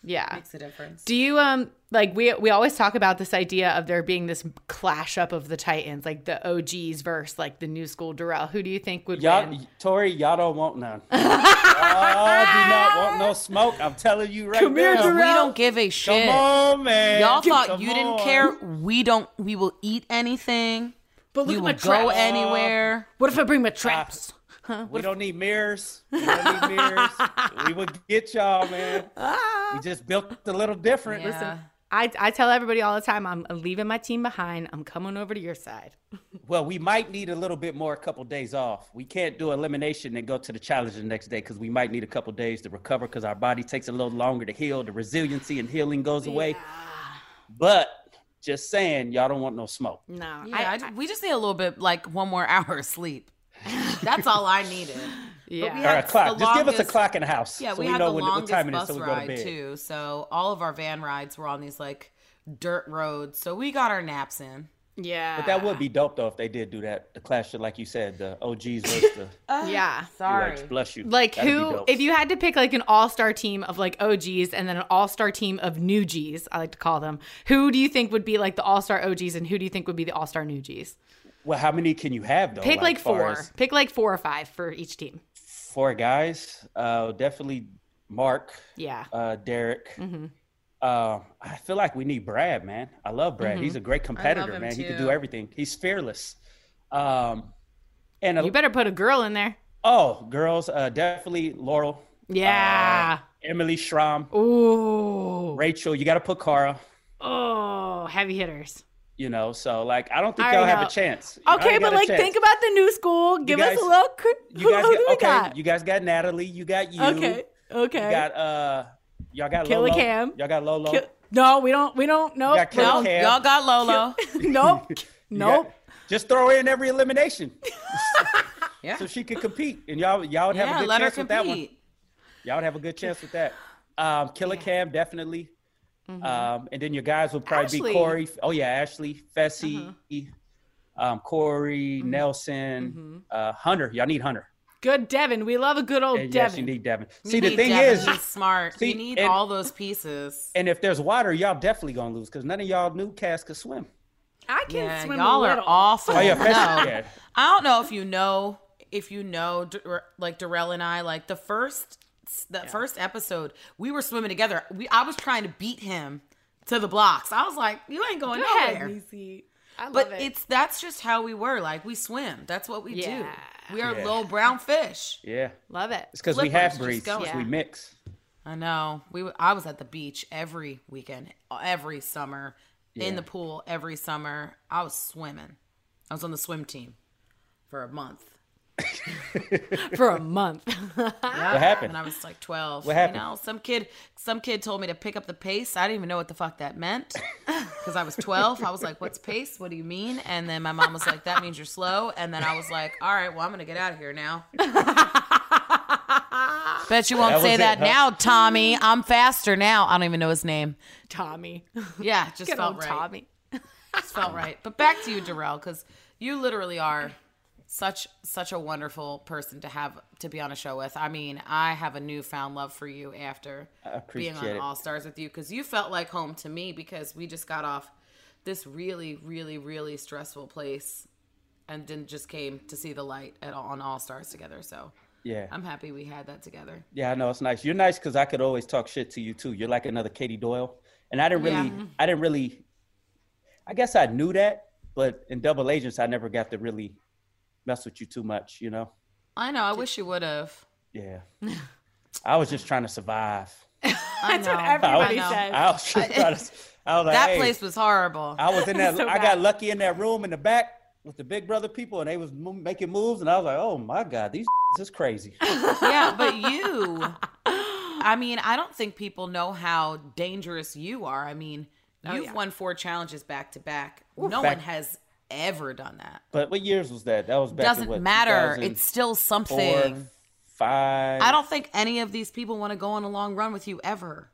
Yeah. makes a difference. Do you um like we we always talk about this idea of there being this clash up of the Titans, like the OGs versus like the new school Darrell. Who do you think would Y'all, win? Tori, y'all don't want none. *laughs* y'all do not want no smoke. I'm telling you right Come now. Darrell. we don't give a shit. Come on, man. Y'all thought Come you didn't care. We don't. We will eat anything. But look will at go my traps. anywhere. What if I bring my traps? We don't need mirrors. We don't need mirrors. *laughs* we will get y'all, man. We just built a little different. Yeah. I, I tell everybody all the time, I'm leaving my team behind. I'm coming over to your side. *laughs* Well, we might need a little bit more, a couple days off. We can't do elimination and go to the challenge the next day because we might need a couple days to recover because our body takes a little longer to heal. The resiliency and healing goes away. But just saying, y'all don't want no smoke. No, Yeah, I, I ju- we just need a little bit, like one more *laughs* hour of sleep. That's all I needed. *laughs* yeah. we Or a had clock. the Just give us a longest- clock in the house. Yeah, so we, we had know the when, what longest time it is bus so we go to ride bed. too. So all of our van rides were on these like dirt roads. So we got our naps in. Yeah. But that would be dope though if they did do that. The clash, of, like you said, the OGs versus the *laughs* yeah. Sorry. UH. Bless you. Like That'd who? If you had to pick like an all-star team of like OGs and then an all-star team of new Gs, I like to call them. Who do you think would be like the all-star OGs and who do you think would be the all-star new Gs? well, how many can you have though? Pick like, far four. as Pick like four or five for each team. Four guys. Uh, definitely Mark, Yeah. uh, Derek. Mm-hmm. Uh, I feel like we need Brad, man. I love Brad. He's a great competitor, man. He can do everything. He's fearless. Um, and a, You better put a girl in there. oh, girls, uh, definitely Laurel, Yeah. Emily Schramm, Ooh. Rachel. You got to put Cara. Oh, heavy hitters. You know, so like I don't think I y'all already have a chance. Okay, but like think about the new school. Give guys- us a look. you guys. Who Got, do we okay, got? you guys got Natalie. You got you. Okay. Okay. You got uh, y'all got Killer Lolo. Cam. Y'all got Lolo. Ki- no, we don't. We don't. Nope. got Killer nope. Cam. Y'all got Lolo. *laughs* *laughs* nope. You got- Nope. just throw in every elimination. *laughs* Yeah. so she could compete, and y'all y'all would have yeah, a good let her chance with that one. Y'all would have a good chance with that. Um, Killer Cam definitely, um, and then your guys would probably Mm-hmm. Ashley. be Corey. Oh yeah, Ashley, Fessy, Uh-huh. um, Corey, Mm-hmm. Nelson, uh, Hunter. Y'all need Hunter. Good Devin. We love a good old And yes, you need Devin. You See, the thing Devin. is, he's smart. see, you need and- all those pieces. and if there's water, y'all definitely gonna lose because none of y'all new cast could swim. I can Yeah, swim y'all a are awful. Oh yeah, no. Yeah. I don't know if you know if you know like Darrell and I like the first the first episode we were swimming together. We I was trying to beat him to the blocks. I was like, you ain't going nowhere. I love But it. it's that's just how we were. Like we swim. That's what we Yeah. do. We are Yeah. little brown fish. Yeah, love it. it's because we have half breeds. go. We mix. I know. We w- I was at the beach every weekend, every summer, in the pool every summer. I was swimming. I was on the swim team for a month. *laughs* For a month. What *laughs* happened? when I was like 12. What happened? You know, some kid some kid told me to pick up the pace. I didn't even know what the fuck that meant *laughs* because I was 12. I was like, "What's pace? What do you mean?" And then my mom was like, "That means you're slow." And then I was like, "All right, well, I'm going to get out of here now." Bet you won't That was say it, that huh? now, Tommy. I'm faster now. I don't even know his name. Tommy. Yeah, just Good felt right. Tommy. Just felt right. But back to you, Darrell, because you literally are such such a wonderful person to have to be on a show with. I mean, I have a newfound love for you after being on it. All Stars with you because you felt like home to me because we just got off this really, really, really stressful place and then just came to see the light at on All Stars together. So Yeah, I'm happy we had that together. yeah, I know it's nice. You're nice because I could always talk shit to you too. You're like another Katie Doyle, and I didn't really, Yeah. I didn't really. I guess I knew that, but in Double Agents, I never got to really mess with you too much. You know? I know. I wish you would have. Yeah. *laughs* I was just trying to survive. I *laughs* know. everybody I know. says. I was just trying to. I was like, That hey, place was horrible. I was in *laughs* that. So I bad. got lucky in that room in the back with the Big Brother people, and they was mo- making moves, and I was like, oh my god, these is crazy. yeah, but you, I mean, I don't think people know how dangerous you are. I mean, oh, you've yeah. won four challenges back to back. No back- one has ever done that. But what years was that? That was back in Doesn't what, matter. It's still something. five. I don't think any of these people want to go on a long run with you ever.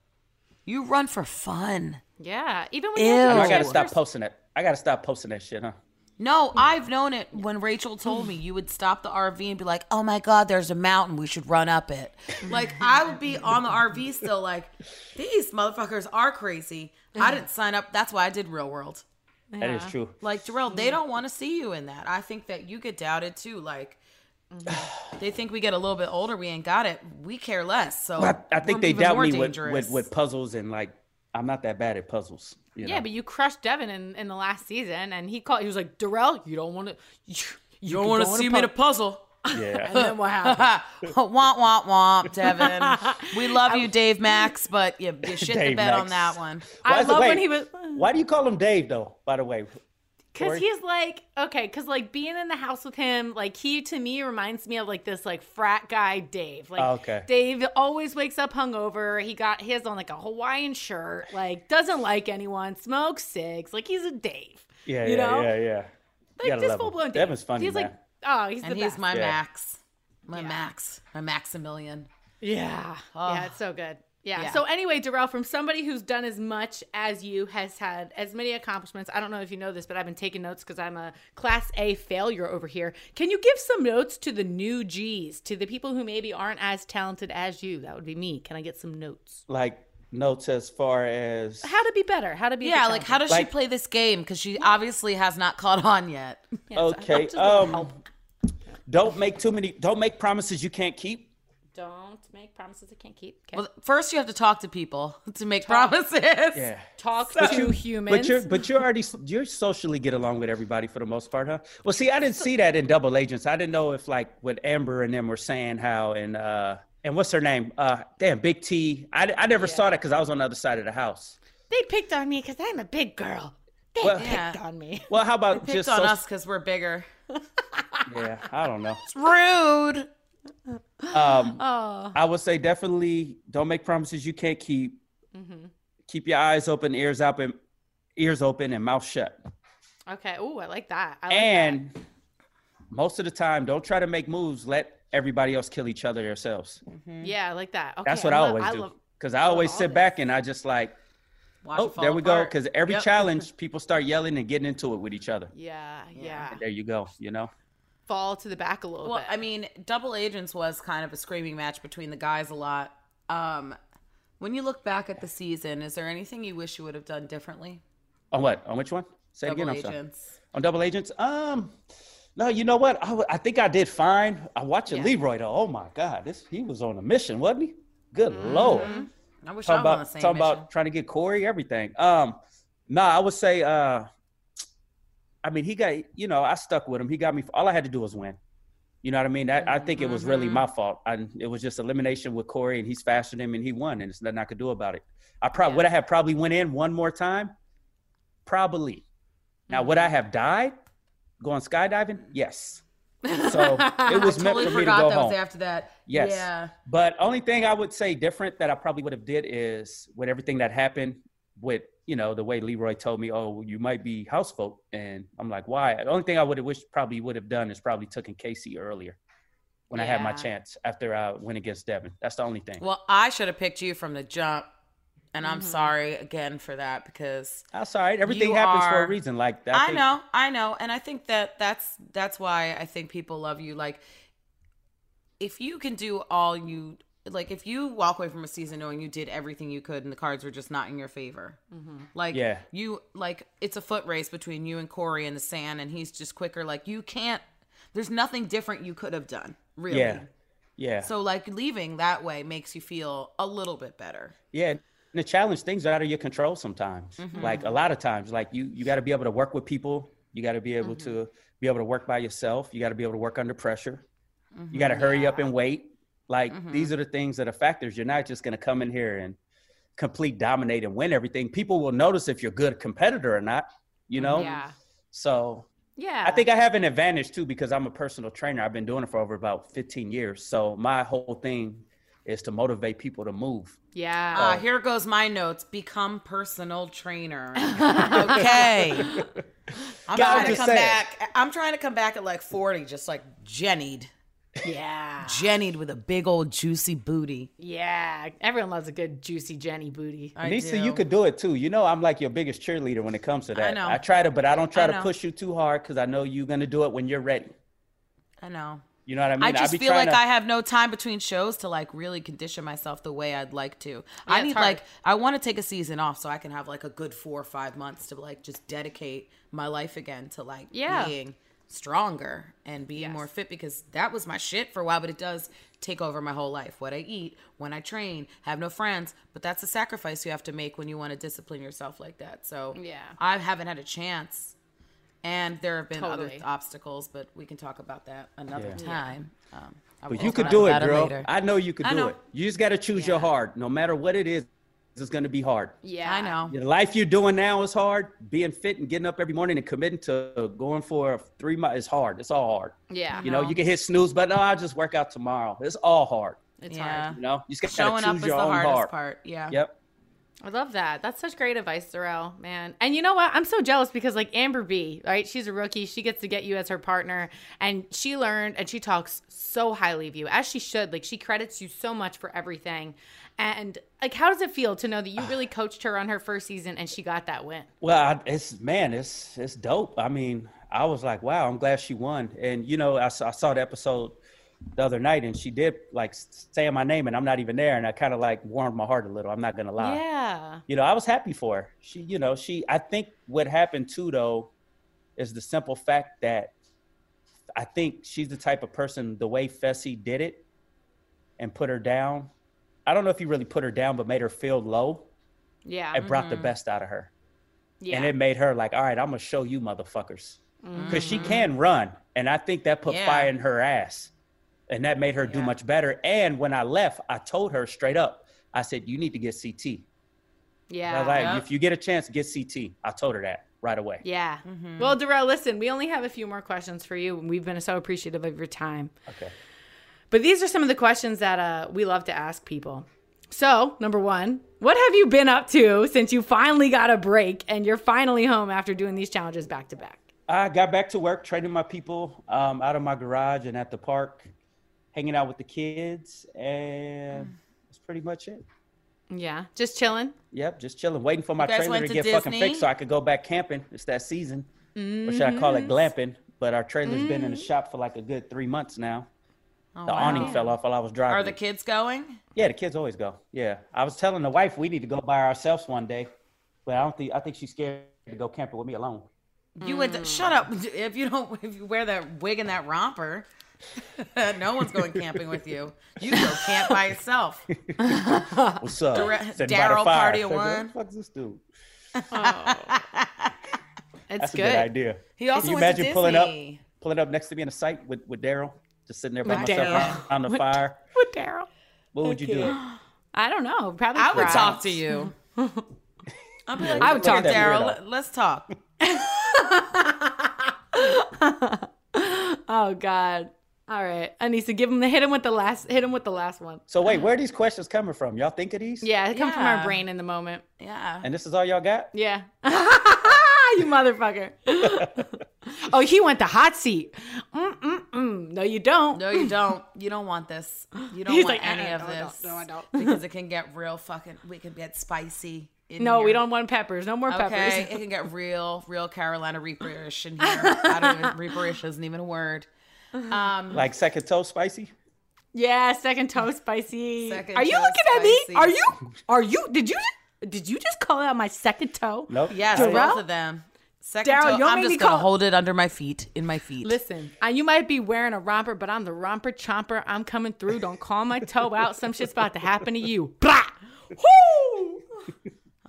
You run for fun. Yeah. Even when Ew. you I, have know, to I gotta stop posting it. I gotta stop posting that shit, huh? No, I've known it when Rachel told me you would stop the RV and be like, "Oh my God, there's a mountain. We should run up it." Like I would be on the RV still, like these motherfuckers are crazy. I didn't sign up. That's why I did Real World. That is true. Like Darrell, they mm. don't want to see you in that. I think that you get doubted too. Like mm-hmm. they think we get a little bit older, we ain't got it. We care less. So I, I think they doubt me with, with with puzzles and like I'm not that bad at puzzles. You Yeah, know? but you crushed Devin in, in the last season, and he called. He was like, "Darrell, you don't want to. You, you don't want to see me in a puzzle. Yeah. And then what happened? *laughs* womp womp womp, Devin. we love you, Dave Max, but you, you shit the Dave bed on that one. I Why is it- love when he was. Why do you call him Dave though? By the way, Because he's like, okay, because like being in the house with him, like he to me reminds me of like this like frat guy Dave. Like Oh, okay. Dave always wakes up hungover. He got his on like a Hawaiian shirt, like doesn't like anyone, smokes cigs. Like he's a Dave. yeah, You yeah, know? yeah, yeah. Like just full blown Dave. Devin's funny, He's man. like, oh, he's And the he's best. my Yeah. Max. My Max. My Maximilian. Yeah. oh. Yeah, it's so good. Yeah. Yeah. So anyway, Darrell, from somebody who's done as much as you, has had as many accomplishments. I don't know if you know this, but I've been taking notes because I'm a class A failure over here. Can you give some notes to the new G's, to the people who maybe aren't as talented as you? That would be me. Can I get some notes? Like notes as far as How to be better? How to be Yeah, like how does she play this game? Because she obviously has not caught on yet. *laughs* okay. Um, don't make too many. Don't make promises you can't keep. don't make promises I can't keep. Okay. Well, first you have to talk to people *laughs* to make promises. Yeah. Talk to humans. But you're but you're already you're socially get along with everybody for the most part, huh? Well, see, I didn't see that in Double Agents. I didn't know if like what Amber and them were saying how and uh and what's her name? Uh, damn, Big T. I I never saw that because I was on the other side of the house. they picked on me because I'm a big girl. They Well- picked Yeah. on me. Well, how about Picked just on so- us because we're bigger. *laughs* Yeah, I don't know. It's rude. Um, Oh. I would say definitely don't make promises you can't keep. Mm-hmm. Keep your eyes open, ears open, ears open, and mouth shut. Okay. Oh, I like that. I like And most of the time, don't try to make moves. Let everybody else kill each other themselves. that. Yeah, I like that. Okay, That's what I, love- always do. Because I always sit this. back and I just like, Watch oh, there we go. Because every Yep. challenge, people start yelling and getting into it with each other. Yeah, yeah, There you go. You know. Fall to the back a little bit. Well, bit. I mean, Double Agents was kind of a screaming match between the guys a lot. Um, when you look back at the season, is there anything you wish you would have done differently? On what? On which one? Say it Double again. I'm sorry. Agents. On double agents? Um, no. You know what? I think I did fine. I watched Yeah. Leroy though. Oh my God, this he was on a mission, wasn't he? Good lord. I wish Talking I was on the about same talking mission. about trying to get Corey, everything. Um, nah, I would say. Uh, I mean, he got you know I stuck with him. He got me. All I had to do was win. You know what I mean? That, I think it was really my fault. I, it was just elimination with Corey, and he's faster than him, and he won, and there's nothing I could do about it. I probably would I have probably went in one more time, probably. Now would I have died going skydiving? Yes. *laughs* So it was meant totally for me to go that home. was after that. Yes. Yeah. But only thing I would say different that I probably would have did is with everything that happened with you know the way Leroy told me, oh, you might be house vote, and I'm like, why? The only thing I would have wished probably would have done is probably taken Casey earlier when I had my chance after I went against Devin. That's the only thing. Well, I should have picked you from the jump, and Mm-hmm. I'm sorry again for that because That's all right. Everything happens for a reason. Like that. I, think- know, I know, and I think that that's that's why I think people love you. Like, if you can do all you like, if you walk away from a season knowing you did everything you could and the cards were just not in your favor, like, Yeah. you like it's a foot race between you and Corey in the sand, and he's just quicker. Like, you can't. There's nothing different you could have done, really. Yeah. Yeah. So, like, leaving that way makes you feel a little bit better. Yeah. And the challenge things are out of your control sometimes. Mm-hmm. Like a lot of times, like you you got to be able to work with people. You got to be able Mm-hmm. to be able to work by yourself. You got to be able to work under pressure. Mm-hmm. You got to hurry up and wait. Like these are the things that are factors. You're not just going to come in here and complete dominate and win everything. People will notice if you're a good competitor or not. You know. yeah, So yeah. I think I have an advantage too because I'm a personal trainer. I've been doing it for over about 15 years. So my whole thing is to motivate people to move. yeah. Ah, here goes my notes. Become personal trainer. *laughs* okay. *laughs* I'm God, trying to come saying. back. I'm trying to come back at like 40, just like Jemmye. yeah, Jemmye with a big old juicy booty. yeah. Everyone loves a good juicy Jemmye booty. I Nisa, do. you could do it too. You know, I'm like your biggest cheerleader when it comes to that. I know. I try to, but I don't try I to know. push you too hard because I know you're gonna do it when you're ready. I know. You know what I mean? I just be feel like to- I have no time between shows to like really condition myself the way I'd like to. I need hard. like I want to take a season off so I can have like a good four or five months to like just dedicate my life again to like Yeah. being stronger and being more fit because that was my shit for a while, but it does take over my whole life. What I eat, when I train, have no friends, but that's a sacrifice you have to make when you want to discipline yourself like that. So Yeah. I haven't had a chance And there have been Totally. other obstacles, but we can talk about that another Yeah. time. Um, But you could do it, about girl. later. I know you could I do know. it. You just got to choose your hard. No matter what it is, it's going to be hard. Yeah, I know. The life you're doing now is hard. Being fit and getting up every morning and committing to going for three months is hard. It's all hard. Yeah, You know, you can hit snooze, but no, I'll just work out tomorrow. It's all hard. it's Yeah. hard. You know, you just got Showing to up choose is your the own hardest hard. part. Yeah. Yep. I love that. That's such great advice, Darrell, man. And you know what? I'm so jealous because like Amber B, right? She's a rookie. She gets to get you as her partner, and she learned and she talks so highly of you, as she should. Like she credits you so much for everything. And like, how does it feel to know that you really *sighs* coached her on her first season and she got that win? Well, I, it's man, it's it's dope. I mean, I was like, wow, I'm glad she won. And you know, I, I saw the episode the other night, and she did like say my name, and I'm not even there, and I kind of like warmed my heart a little. I'm not gonna lie. Yeah. You know, I was happy for her. She, you know, she. I think what happened too, though, is the simple fact that I think she's the type of person. The way Fessy did it and put her down. I don't know if he really put her down, but made her feel low. Yeah. It brought the best out of her yeah. and it made her like, all right, I'm gonna show you motherfuckers, because she Mm-hmm. can run, and I think that put Yeah. fire in her ass, and that made her do much better. And when I left, I told her straight up, I said, you need to get CT. yeah. I was like, Yep. if you get a chance, get CT. I told her that right away. yeah. Well, Darrell, listen, we only have a few more questions for you. and We've been so appreciative of your time. Okay. But these are some of the questions that uh, we love to ask people. So, number one, what have you been up to since you finally got a break and you're finally home after doing these challenges back to back? I got back to work, training my people um, out of my garage and at the park, hanging out with the kids, and mm. that's pretty much it. Yeah, just chilling. Yep, just chilling, waiting for my trailer to to get fucking fixed so I could go back camping. It's that season. Or should I call it mm. glamping? But our trailer's been in the mm. shop for like a good three months now. Oh, the awning fell off while I was driving. Are the kids going? Yeah, the kids always go. Yeah, I was telling the wife we need to go by ourselves one day, but I don't think I think she's scared to go camping with me alone. You would shut up if you don't if you wear that wig and that romper. *laughs* no one's going camping with you. You go camp by yourself. What's up? Dara- Sitting by the Darrell party of Like, what one. the fuck's this dude? Oh. It's That's a good. good idea. He also Can you went to imagine pulling up, pulling up next to me in a site with with Darrell, just sitting there by With myself on, on the fire? With Darrell. What would you do? I don't know. Probably. I would talk to you. *laughs* I'd be like, I would talk to Darrell. Let's talk. *laughs* Oh God. All right, Aneesa, give him the hit him with the last hit him with the last one. So wait, where are these questions coming from? Y'all think of these? Yeah, it come from our brain in the moment. Yeah. And this is all y'all got? Yeah. *laughs* you motherfucker. *laughs* oh, he went the hot seat. Mm-mm-mm. No, you don't. No, you don't. You don't want this. You don't He's want like, any "Uh, of no, I this. No, I don't." *laughs* because it can get real fucking. We can get spicy. In No, we don't want peppers. No more Okay, peppers. it can get real, real Carolina Reaperish in here. I don't even Reaperish isn't even a word. Um, Like second toe spicy? Yeah, second toe spicy. Second Are you toe looking at me? Are you? Are you? Did you? Did you just call out my second toe? Nope. yes, Darrell? both of them. Second Darrell, toe. you don't I'm me just gonna call- hold it under my feet, in my feet. Listen, and you might be wearing a romper, but I'm the romper chomper. I'm coming through. Don't call my toe out. Some shit's about to happen to you. Blah. Whoo! *laughs*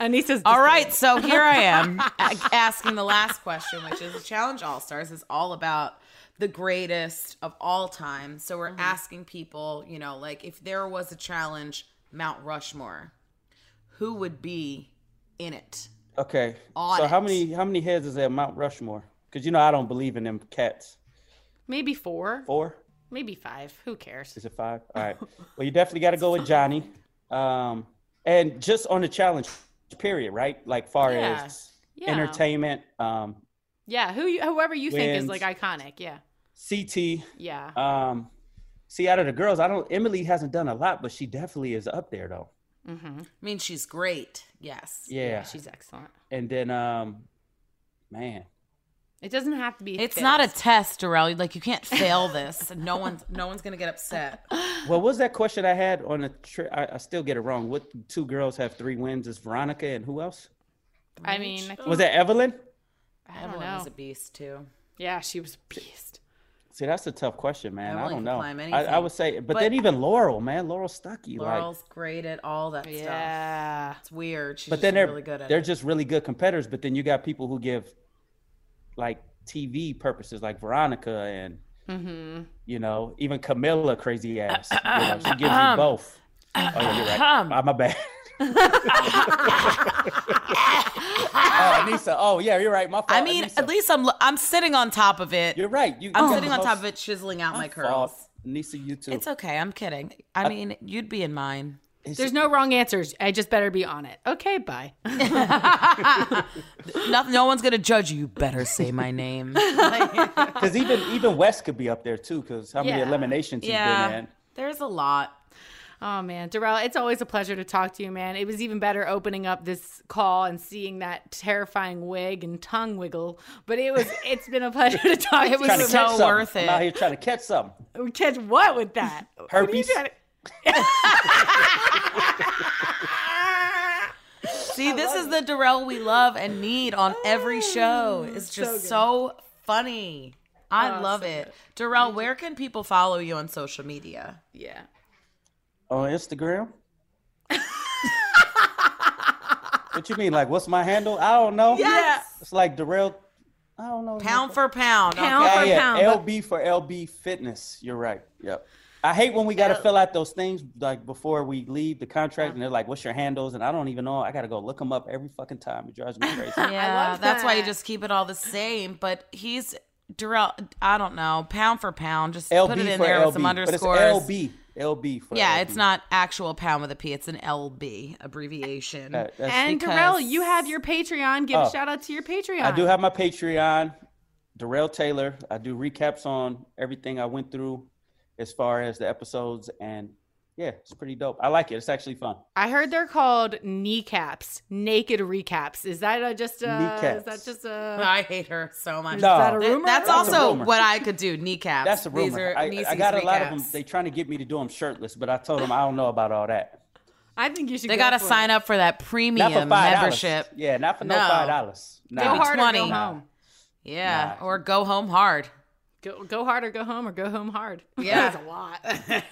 Aneesa's All right, so here I am *laughs* asking the last question, which is the Challenge All Stars is all about the greatest of all time. So we're asking people, you know, like if there was a challenge, Mount Rushmore, who would be in it? Okay. On so how many how many heads is there at Mount Rushmore? Because you know I don't believe in them cats. maybe four, Four? maybe five. Who cares? Is it five? All right. *laughs* Well, you definitely got to go with Johnny. Um, and just on the challenge period, right? Like far Yeah. as Yeah. entertainment, um, Yeah, who you, whoever you think is like iconic. Yeah, CT. yeah. Um, see, out of the girls, I don't. Emily hasn't done a lot, but she definitely is up there though. mm-hmm. I mean, she's great. Yes. Yeah. she's excellent. And then, um, man, It doesn't have to be. It's fit. not a test, Darrell. Like you can't fail this. *laughs* No one's no one's gonna get upset. *laughs* what was that question I had on the trip? I, I still get it wrong. What two girls have three wins? Is Veronica and who else? I mean, Was that Evelyn? I don't Evelyn know. was a beast too. Yeah, she was a beast. See, that's a tough question, man. I Evelyn don't know. climb I, I would say, but, But- then even Laurel, man, Laurel Stuckey, like. Laurel's great at all that stuff. Yeah. It's weird. She's But then they're really good at they're it. just really good competitors. But then you got people who give like TV purposes, like Veronica and Mm-hmm. you know even Camila, crazy ass. You know, she gives Um, you both. Oh yeah, you're right. Ah, my bad. *laughs* oh, Aneesa. Oh yeah, you're right. My fault. I mean, Aneesa. at least I'm I'm sitting on top of it. you're right. You, I'm you sitting on most- top of it, chiseling out my curls. fault. Aneesa, you too. It's okay. I'm kidding. I mean, you'd be in mine. There's no wrong answers. I just better be on it. Okay, bye. *laughs* *laughs* No, no one's gonna judge you. You better say my name. *laughs* Because even even West could be up there too. Because how many Yeah. eliminations he's been in. there's a lot. Oh man, Darrell, it's always a pleasure to talk to you, man. It was even better opening up this call and seeing that terrifying wig and tongue wiggle. But it was it's been a pleasure to talk It to was Trying you. to so catch something. worth I'm it. out here trying to catch something. We catch what with that? What are you Herpes. *laughs* See, this is the Darrell we love and need on every oh, show. It's just so, funny. I oh, love it. Darrell, where can people follow you on social media? yeah. On Instagram. *laughs* what you mean? Like, what's my handle? I don't know. Yes. It's like Darrell. I don't know. Pound for pound. Pound okay? Yeah, for yeah. pound, LB for LB Fitness. You're right. Yep. I hate when we got to fill out those things like before we leave the contract, and they're like, "What's your handles?" And I don't even know. I got to go look them up every fucking time. It drives me *laughs* crazy. Yeah, love that's why you just keep it all the same. But he's Darrell. I don't know, pound for pound. Just LB put it in there LB, with some but it's underscores. LB. LB for Yeah, LB. it's not actual pound with a P. It's an LB abbreviation. Uh, And Because- Darrell, you have your Patreon. Give Oh. a shout out to your Patreon. I do have my Patreon, Darrell Taylor. I do recaps on everything I went through as far as the episodes, and yeah, it's pretty dope. I like it. It's actually fun. I heard they're called kneecaps, naked recaps. Is that a, just a? Kneecaps. Is that just a? *laughs* I hate her so much. No. that a Th- rumor? That's That's a also rumor. what I could do. Kneecaps. That's a These rumor. are I, I got a lot of them. kneecaps. They trying to get me to do them shirtless, but I told them I don't know about all that. I think you should. They go got to for sign it. up for that Not for premium membership. Yeah, not for no, No. five dollars. Go Maybe hard or go home. Yeah, Nah. or go home hard. Go, go hard or go home or go home hard. *laughs* Yeah. That's a lot. *laughs*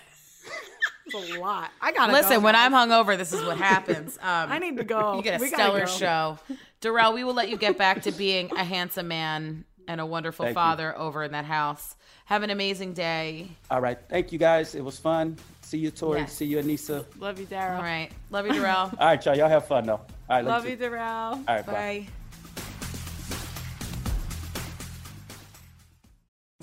That's a lot. I gotta Listen, go when now. I'm hungover, this is what happens. *laughs* Um, I need to go. You get a We stellar go. show. Darrell, we will let you get back to being a handsome man and a wonderful Thank you. father over in that house. Have an amazing day. All right, thank you guys. It was fun. See you, Tori. Yes. See you, Aneesa. Love you, Darrell. All right. Love you, Darrell. *laughs* All right, y'all. Y'all have fun though. All right, Love you. you, Darrell. All right, bye. Bye.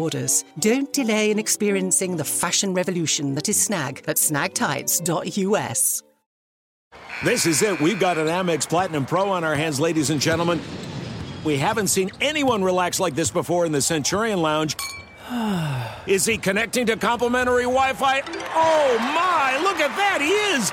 orders. Don't delay in experiencing the fashion revolution that is snag at snagtights.us. This is it. We've got an Amex Platinum Pro on our hands, ladies and gentlemen. We haven't seen anyone relax like this before in the Centurion Lounge. *sighs* Is he connecting to complimentary Wi Fi? Oh my, look at that! He is!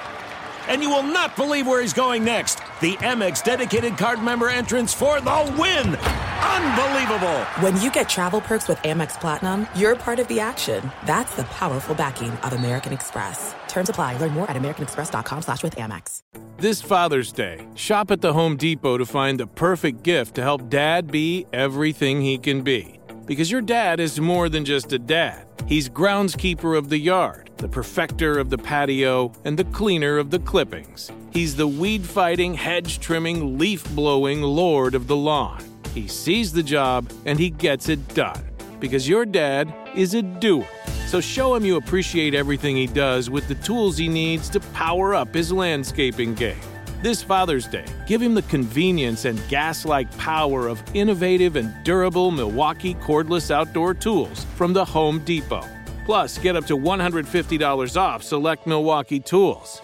And you will not believe where he's going next. The Amex dedicated card member entrance for the win! Unbelievable! When you get travel perks with Amex Platinum, you're part of the action. That's the powerful backing of American Express. Terms apply. Learn more at americanexpress.com slash with Amex. This Father's Day, shop at the Home Depot to find the perfect gift to help dad be everything he can be. Because your dad is more than just a dad. He's groundskeeper of the yard, the perfecter of the patio, and the cleaner of the clippings. He's the weed fighting, hedge trimming, leaf blowing lord of the lawn. He sees the job and he gets it done. Because your dad is a doer. So show him you appreciate everything he does with the tools he needs to power up his landscaping game. This Father's Day, give him the convenience and gas like power of innovative and durable Milwaukee cordless outdoor tools from the Home Depot. Plus, get up to $150 off select Milwaukee tools.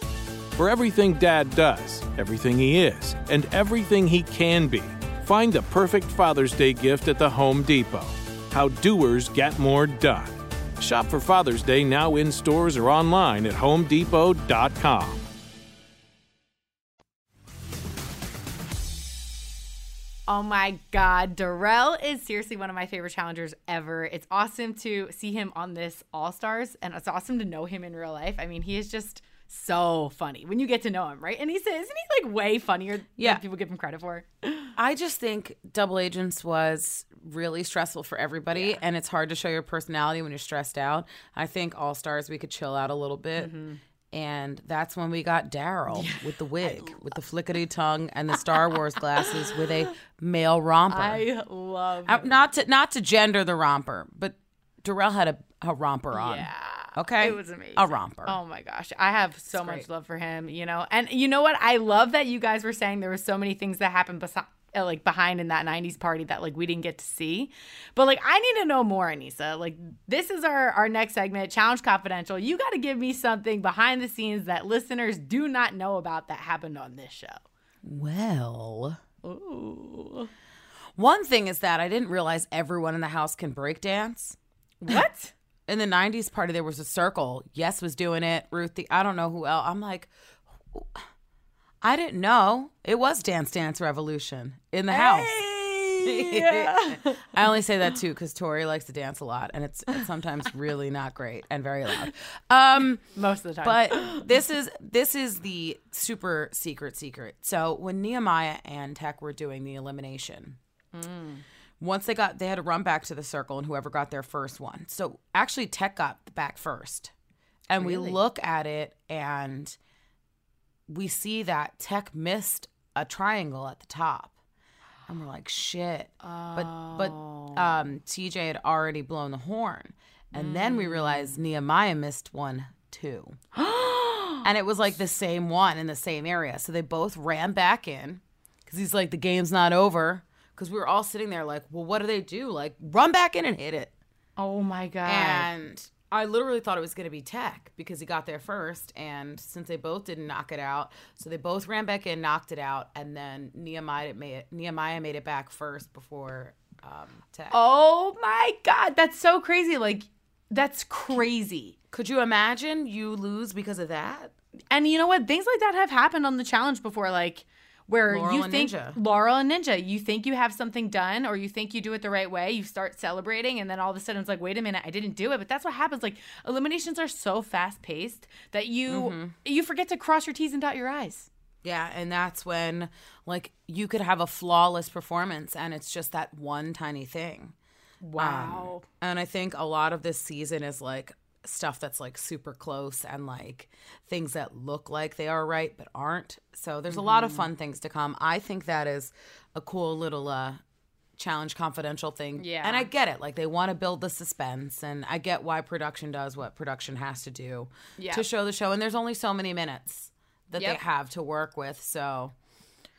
For everything Dad does, everything he is, and everything he can be, find the perfect Father's Day gift at the Home Depot. How doers get more done. Shop for Father's Day now in stores or online at homedepot.com. Oh my God, Darrell is seriously one of my favorite challengers ever. It's awesome to see him on this All Stars, and it's awesome to know him in real life. I mean, he is just so funny when you get to know him, right? And he says, isn't he like way funnier Yeah. than people give him credit for? I just think Double Agents was really stressful for everybody, and it's hard to show your personality when you're stressed out. I think All Stars, we could chill out a little bit. Mm-hmm. And that's when we got Darrell with the wig, with the flickety tongue, and the Star Wars glasses with a male romper. I love Uh, not to not to gender the romper, but Darrell had a, a romper on. Yeah. Okay. It was amazing. A romper. Oh my gosh. I have so much love for him, you know. And you know what? I love that you guys were saying there were so many things that happened besi- uh, Uh, like behind in that 90s party that like we didn't get to see. But like I need to know more, Aneesa Like this is our our next segment, Challenge Confidential. You got to give me something behind the scenes that listeners do not know about that happened on this show. Well, Ooh. one thing is that I didn't realize everyone in the house can break dance. What? *laughs* in the 90s party there was a circle yes was doing it ruth the i don't know who else i'm like i didn't know it was dance dance revolution in the house *laughs* i only say that too because tori likes to dance a lot and it's, it's sometimes *laughs* really not great and very loud um Most of the time. but *laughs* this is this is the super secret secret. So when Nehemiah and Teck were doing the elimination, once they got they had to run back to the circle and whoever got their first one. So actually Teck got back first. And we look at it and we see that Teck missed a triangle at the top. And we're like, shit. But but um TJ had already blown the horn. And then we realized Nehemiah missed one too. *gasps* and it was like the same one in the same area. So they both ran back in because he's like, the game's not over. Because we were all sitting there like, well, what do they do? Like, run back in and hit it. oh my god. And I literally thought it was going to be Teck because he got there first. And since they both didn't knock it out, so they both ran back in, knocked it out, and then Nehemiah made it, Nehemiah made it back first before um, Teck. Oh my god, that's so crazy. Like that's crazy. Could you imagine you lose because of that? And you know what? Things like that have happened on the challenge before like where Laurel you think Ninja. Laurel and Ninja, you think you have something done or you think you do it the right way, you start celebrating and then all of a sudden it's like, "Wait a minute, I didn't do it." But that's what happens like eliminations are so fast-paced that you Mm-hmm. you forget to cross your T's and dot your I's. Yeah, and that's when like you could have a flawless performance and it's just that one tiny thing. Wow. And I think a lot of this season is like stuff that's like super close and like things that look like they are right but aren't. So there's a lot of Mm-hmm. fun things to come. I think that is a cool little uh challenge confidential thing. Yeah. And I get it. Like they want to build the suspense and I get why production does what production has to do Yeah. to show the show and there's only so many minutes that Yep. they have to work with. So,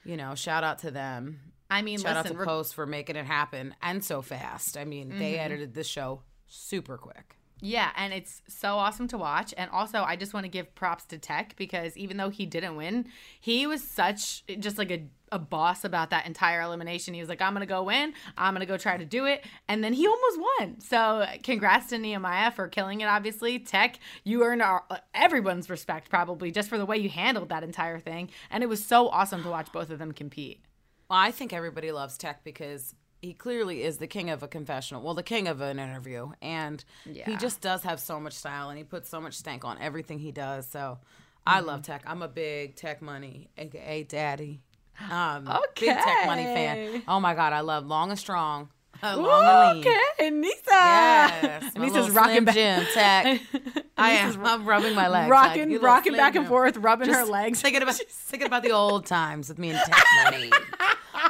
you know, shout out to them. I mean, Shout out to Mm-hmm. Post for making it happen and so fast. I mean, they edited this show super quick. Yeah, and it's so awesome to watch. And also, I just want to give props to Teck because even though he didn't win, he was such just like a, a boss about that entire elimination. He was like, I'm going to go win. I'm going to go try to do it. And then he almost won. So, congrats to Nehemiah for killing it, obviously. Teck, you earned our, everyone's respect probably just for the way you handled that entire thing. And it was so awesome to watch both of them compete. Well, I think everybody loves Teck because he clearly is the king of a confessional. Well, the king of an interview. And he just does have so much style and he puts so much stank on everything he does. So I love Mm-hmm. Teck. I'm a big Teck Money, aka Daddy. Um, Big Teck Money fan. Oh my God, I love Long and Strong. Uh, long and lean. Okay, Nisa. Yes, Nisa's rocking back. Jim Teck. *laughs* I am. I'm rubbing my legs. Rocking, like, rocking back and forth, rubbing her legs. Thinking about *laughs* thinking about the old times with me and Teck Money. *laughs*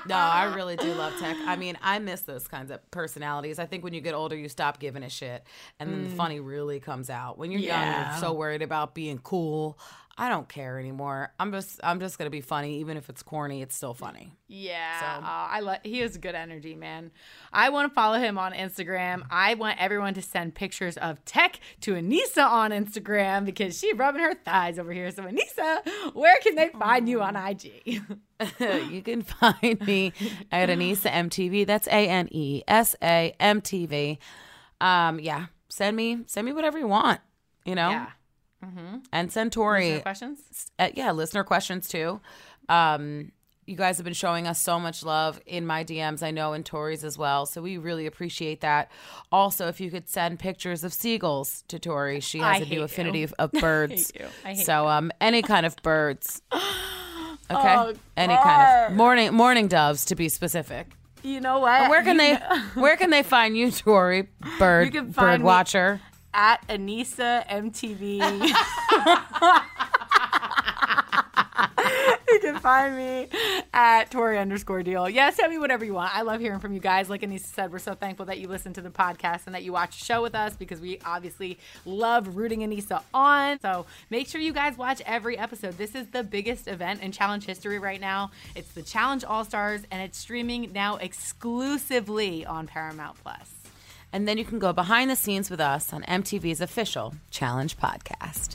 No, I really do love Teck. I mean, I miss those kinds of personalities. I think when you get older, you stop giving a shit, and then the mm. funny really comes out. When you're young, you're so worried about being cool. I don't care anymore. I'm just I'm just gonna be funny, even if it's corny. It's still funny. Yeah, So- uh, I like. He has good energy, man. I want to follow him on Instagram. I want everyone to send pictures of Teck to Aneesa on Instagram because she's rubbing her thighs over here. So Aneesa, where can they find you on IG? *laughs* you can find me at Aneesa MTV. That's A N E S A M T V. Um, yeah, send me send me whatever you want. You know, yeah. And send Tori. Listener questions? uh, yeah, listener questions too. Um, you guys have been showing us so much love in my DMs, I know, and Tori's as well. So we really appreciate that. Also, if you could send pictures of seagulls to Tori, she has I a new affinity of, of *laughs* birds. you. I hate so um, any kind of birds. *gasps* Okay, Oh, any kind of morning morning doves to be specific. You know what? And where can they *laughs* where can they find you, Tori? *laughs* Bird You can bird find me- watcher. At Aneesa MTV. *laughs* you can find me at Tori underscore deal. Yeah, send me whatever you want. I love hearing from you guys. Like Aneesa said, we're so thankful that you listen to the podcast and that you watch the show with us because we obviously love rooting Aneesa on. So make sure you guys watch every episode. This is the biggest event in challenge history right now. It's the Challenge All Stars and it's streaming now exclusively on Paramount Plus. And then you can go behind the scenes with us on MTV's official Challenge podcast.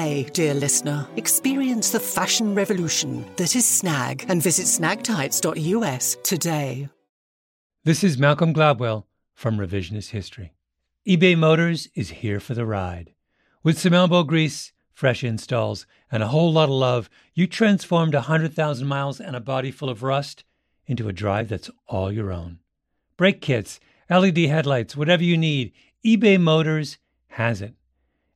dear listener. Experience the fashion revolution that is Snag and visit snagtights.us today. This is Malcolm Gladwell from Revisionist History. eBay Motors is here for the ride. With some elbow grease, fresh installs, and a whole lot of love, you transformed 100,000 miles and a body full of rust into a drive that's all your own. Brake kits, LED headlights, whatever you need, eBay Motors has it.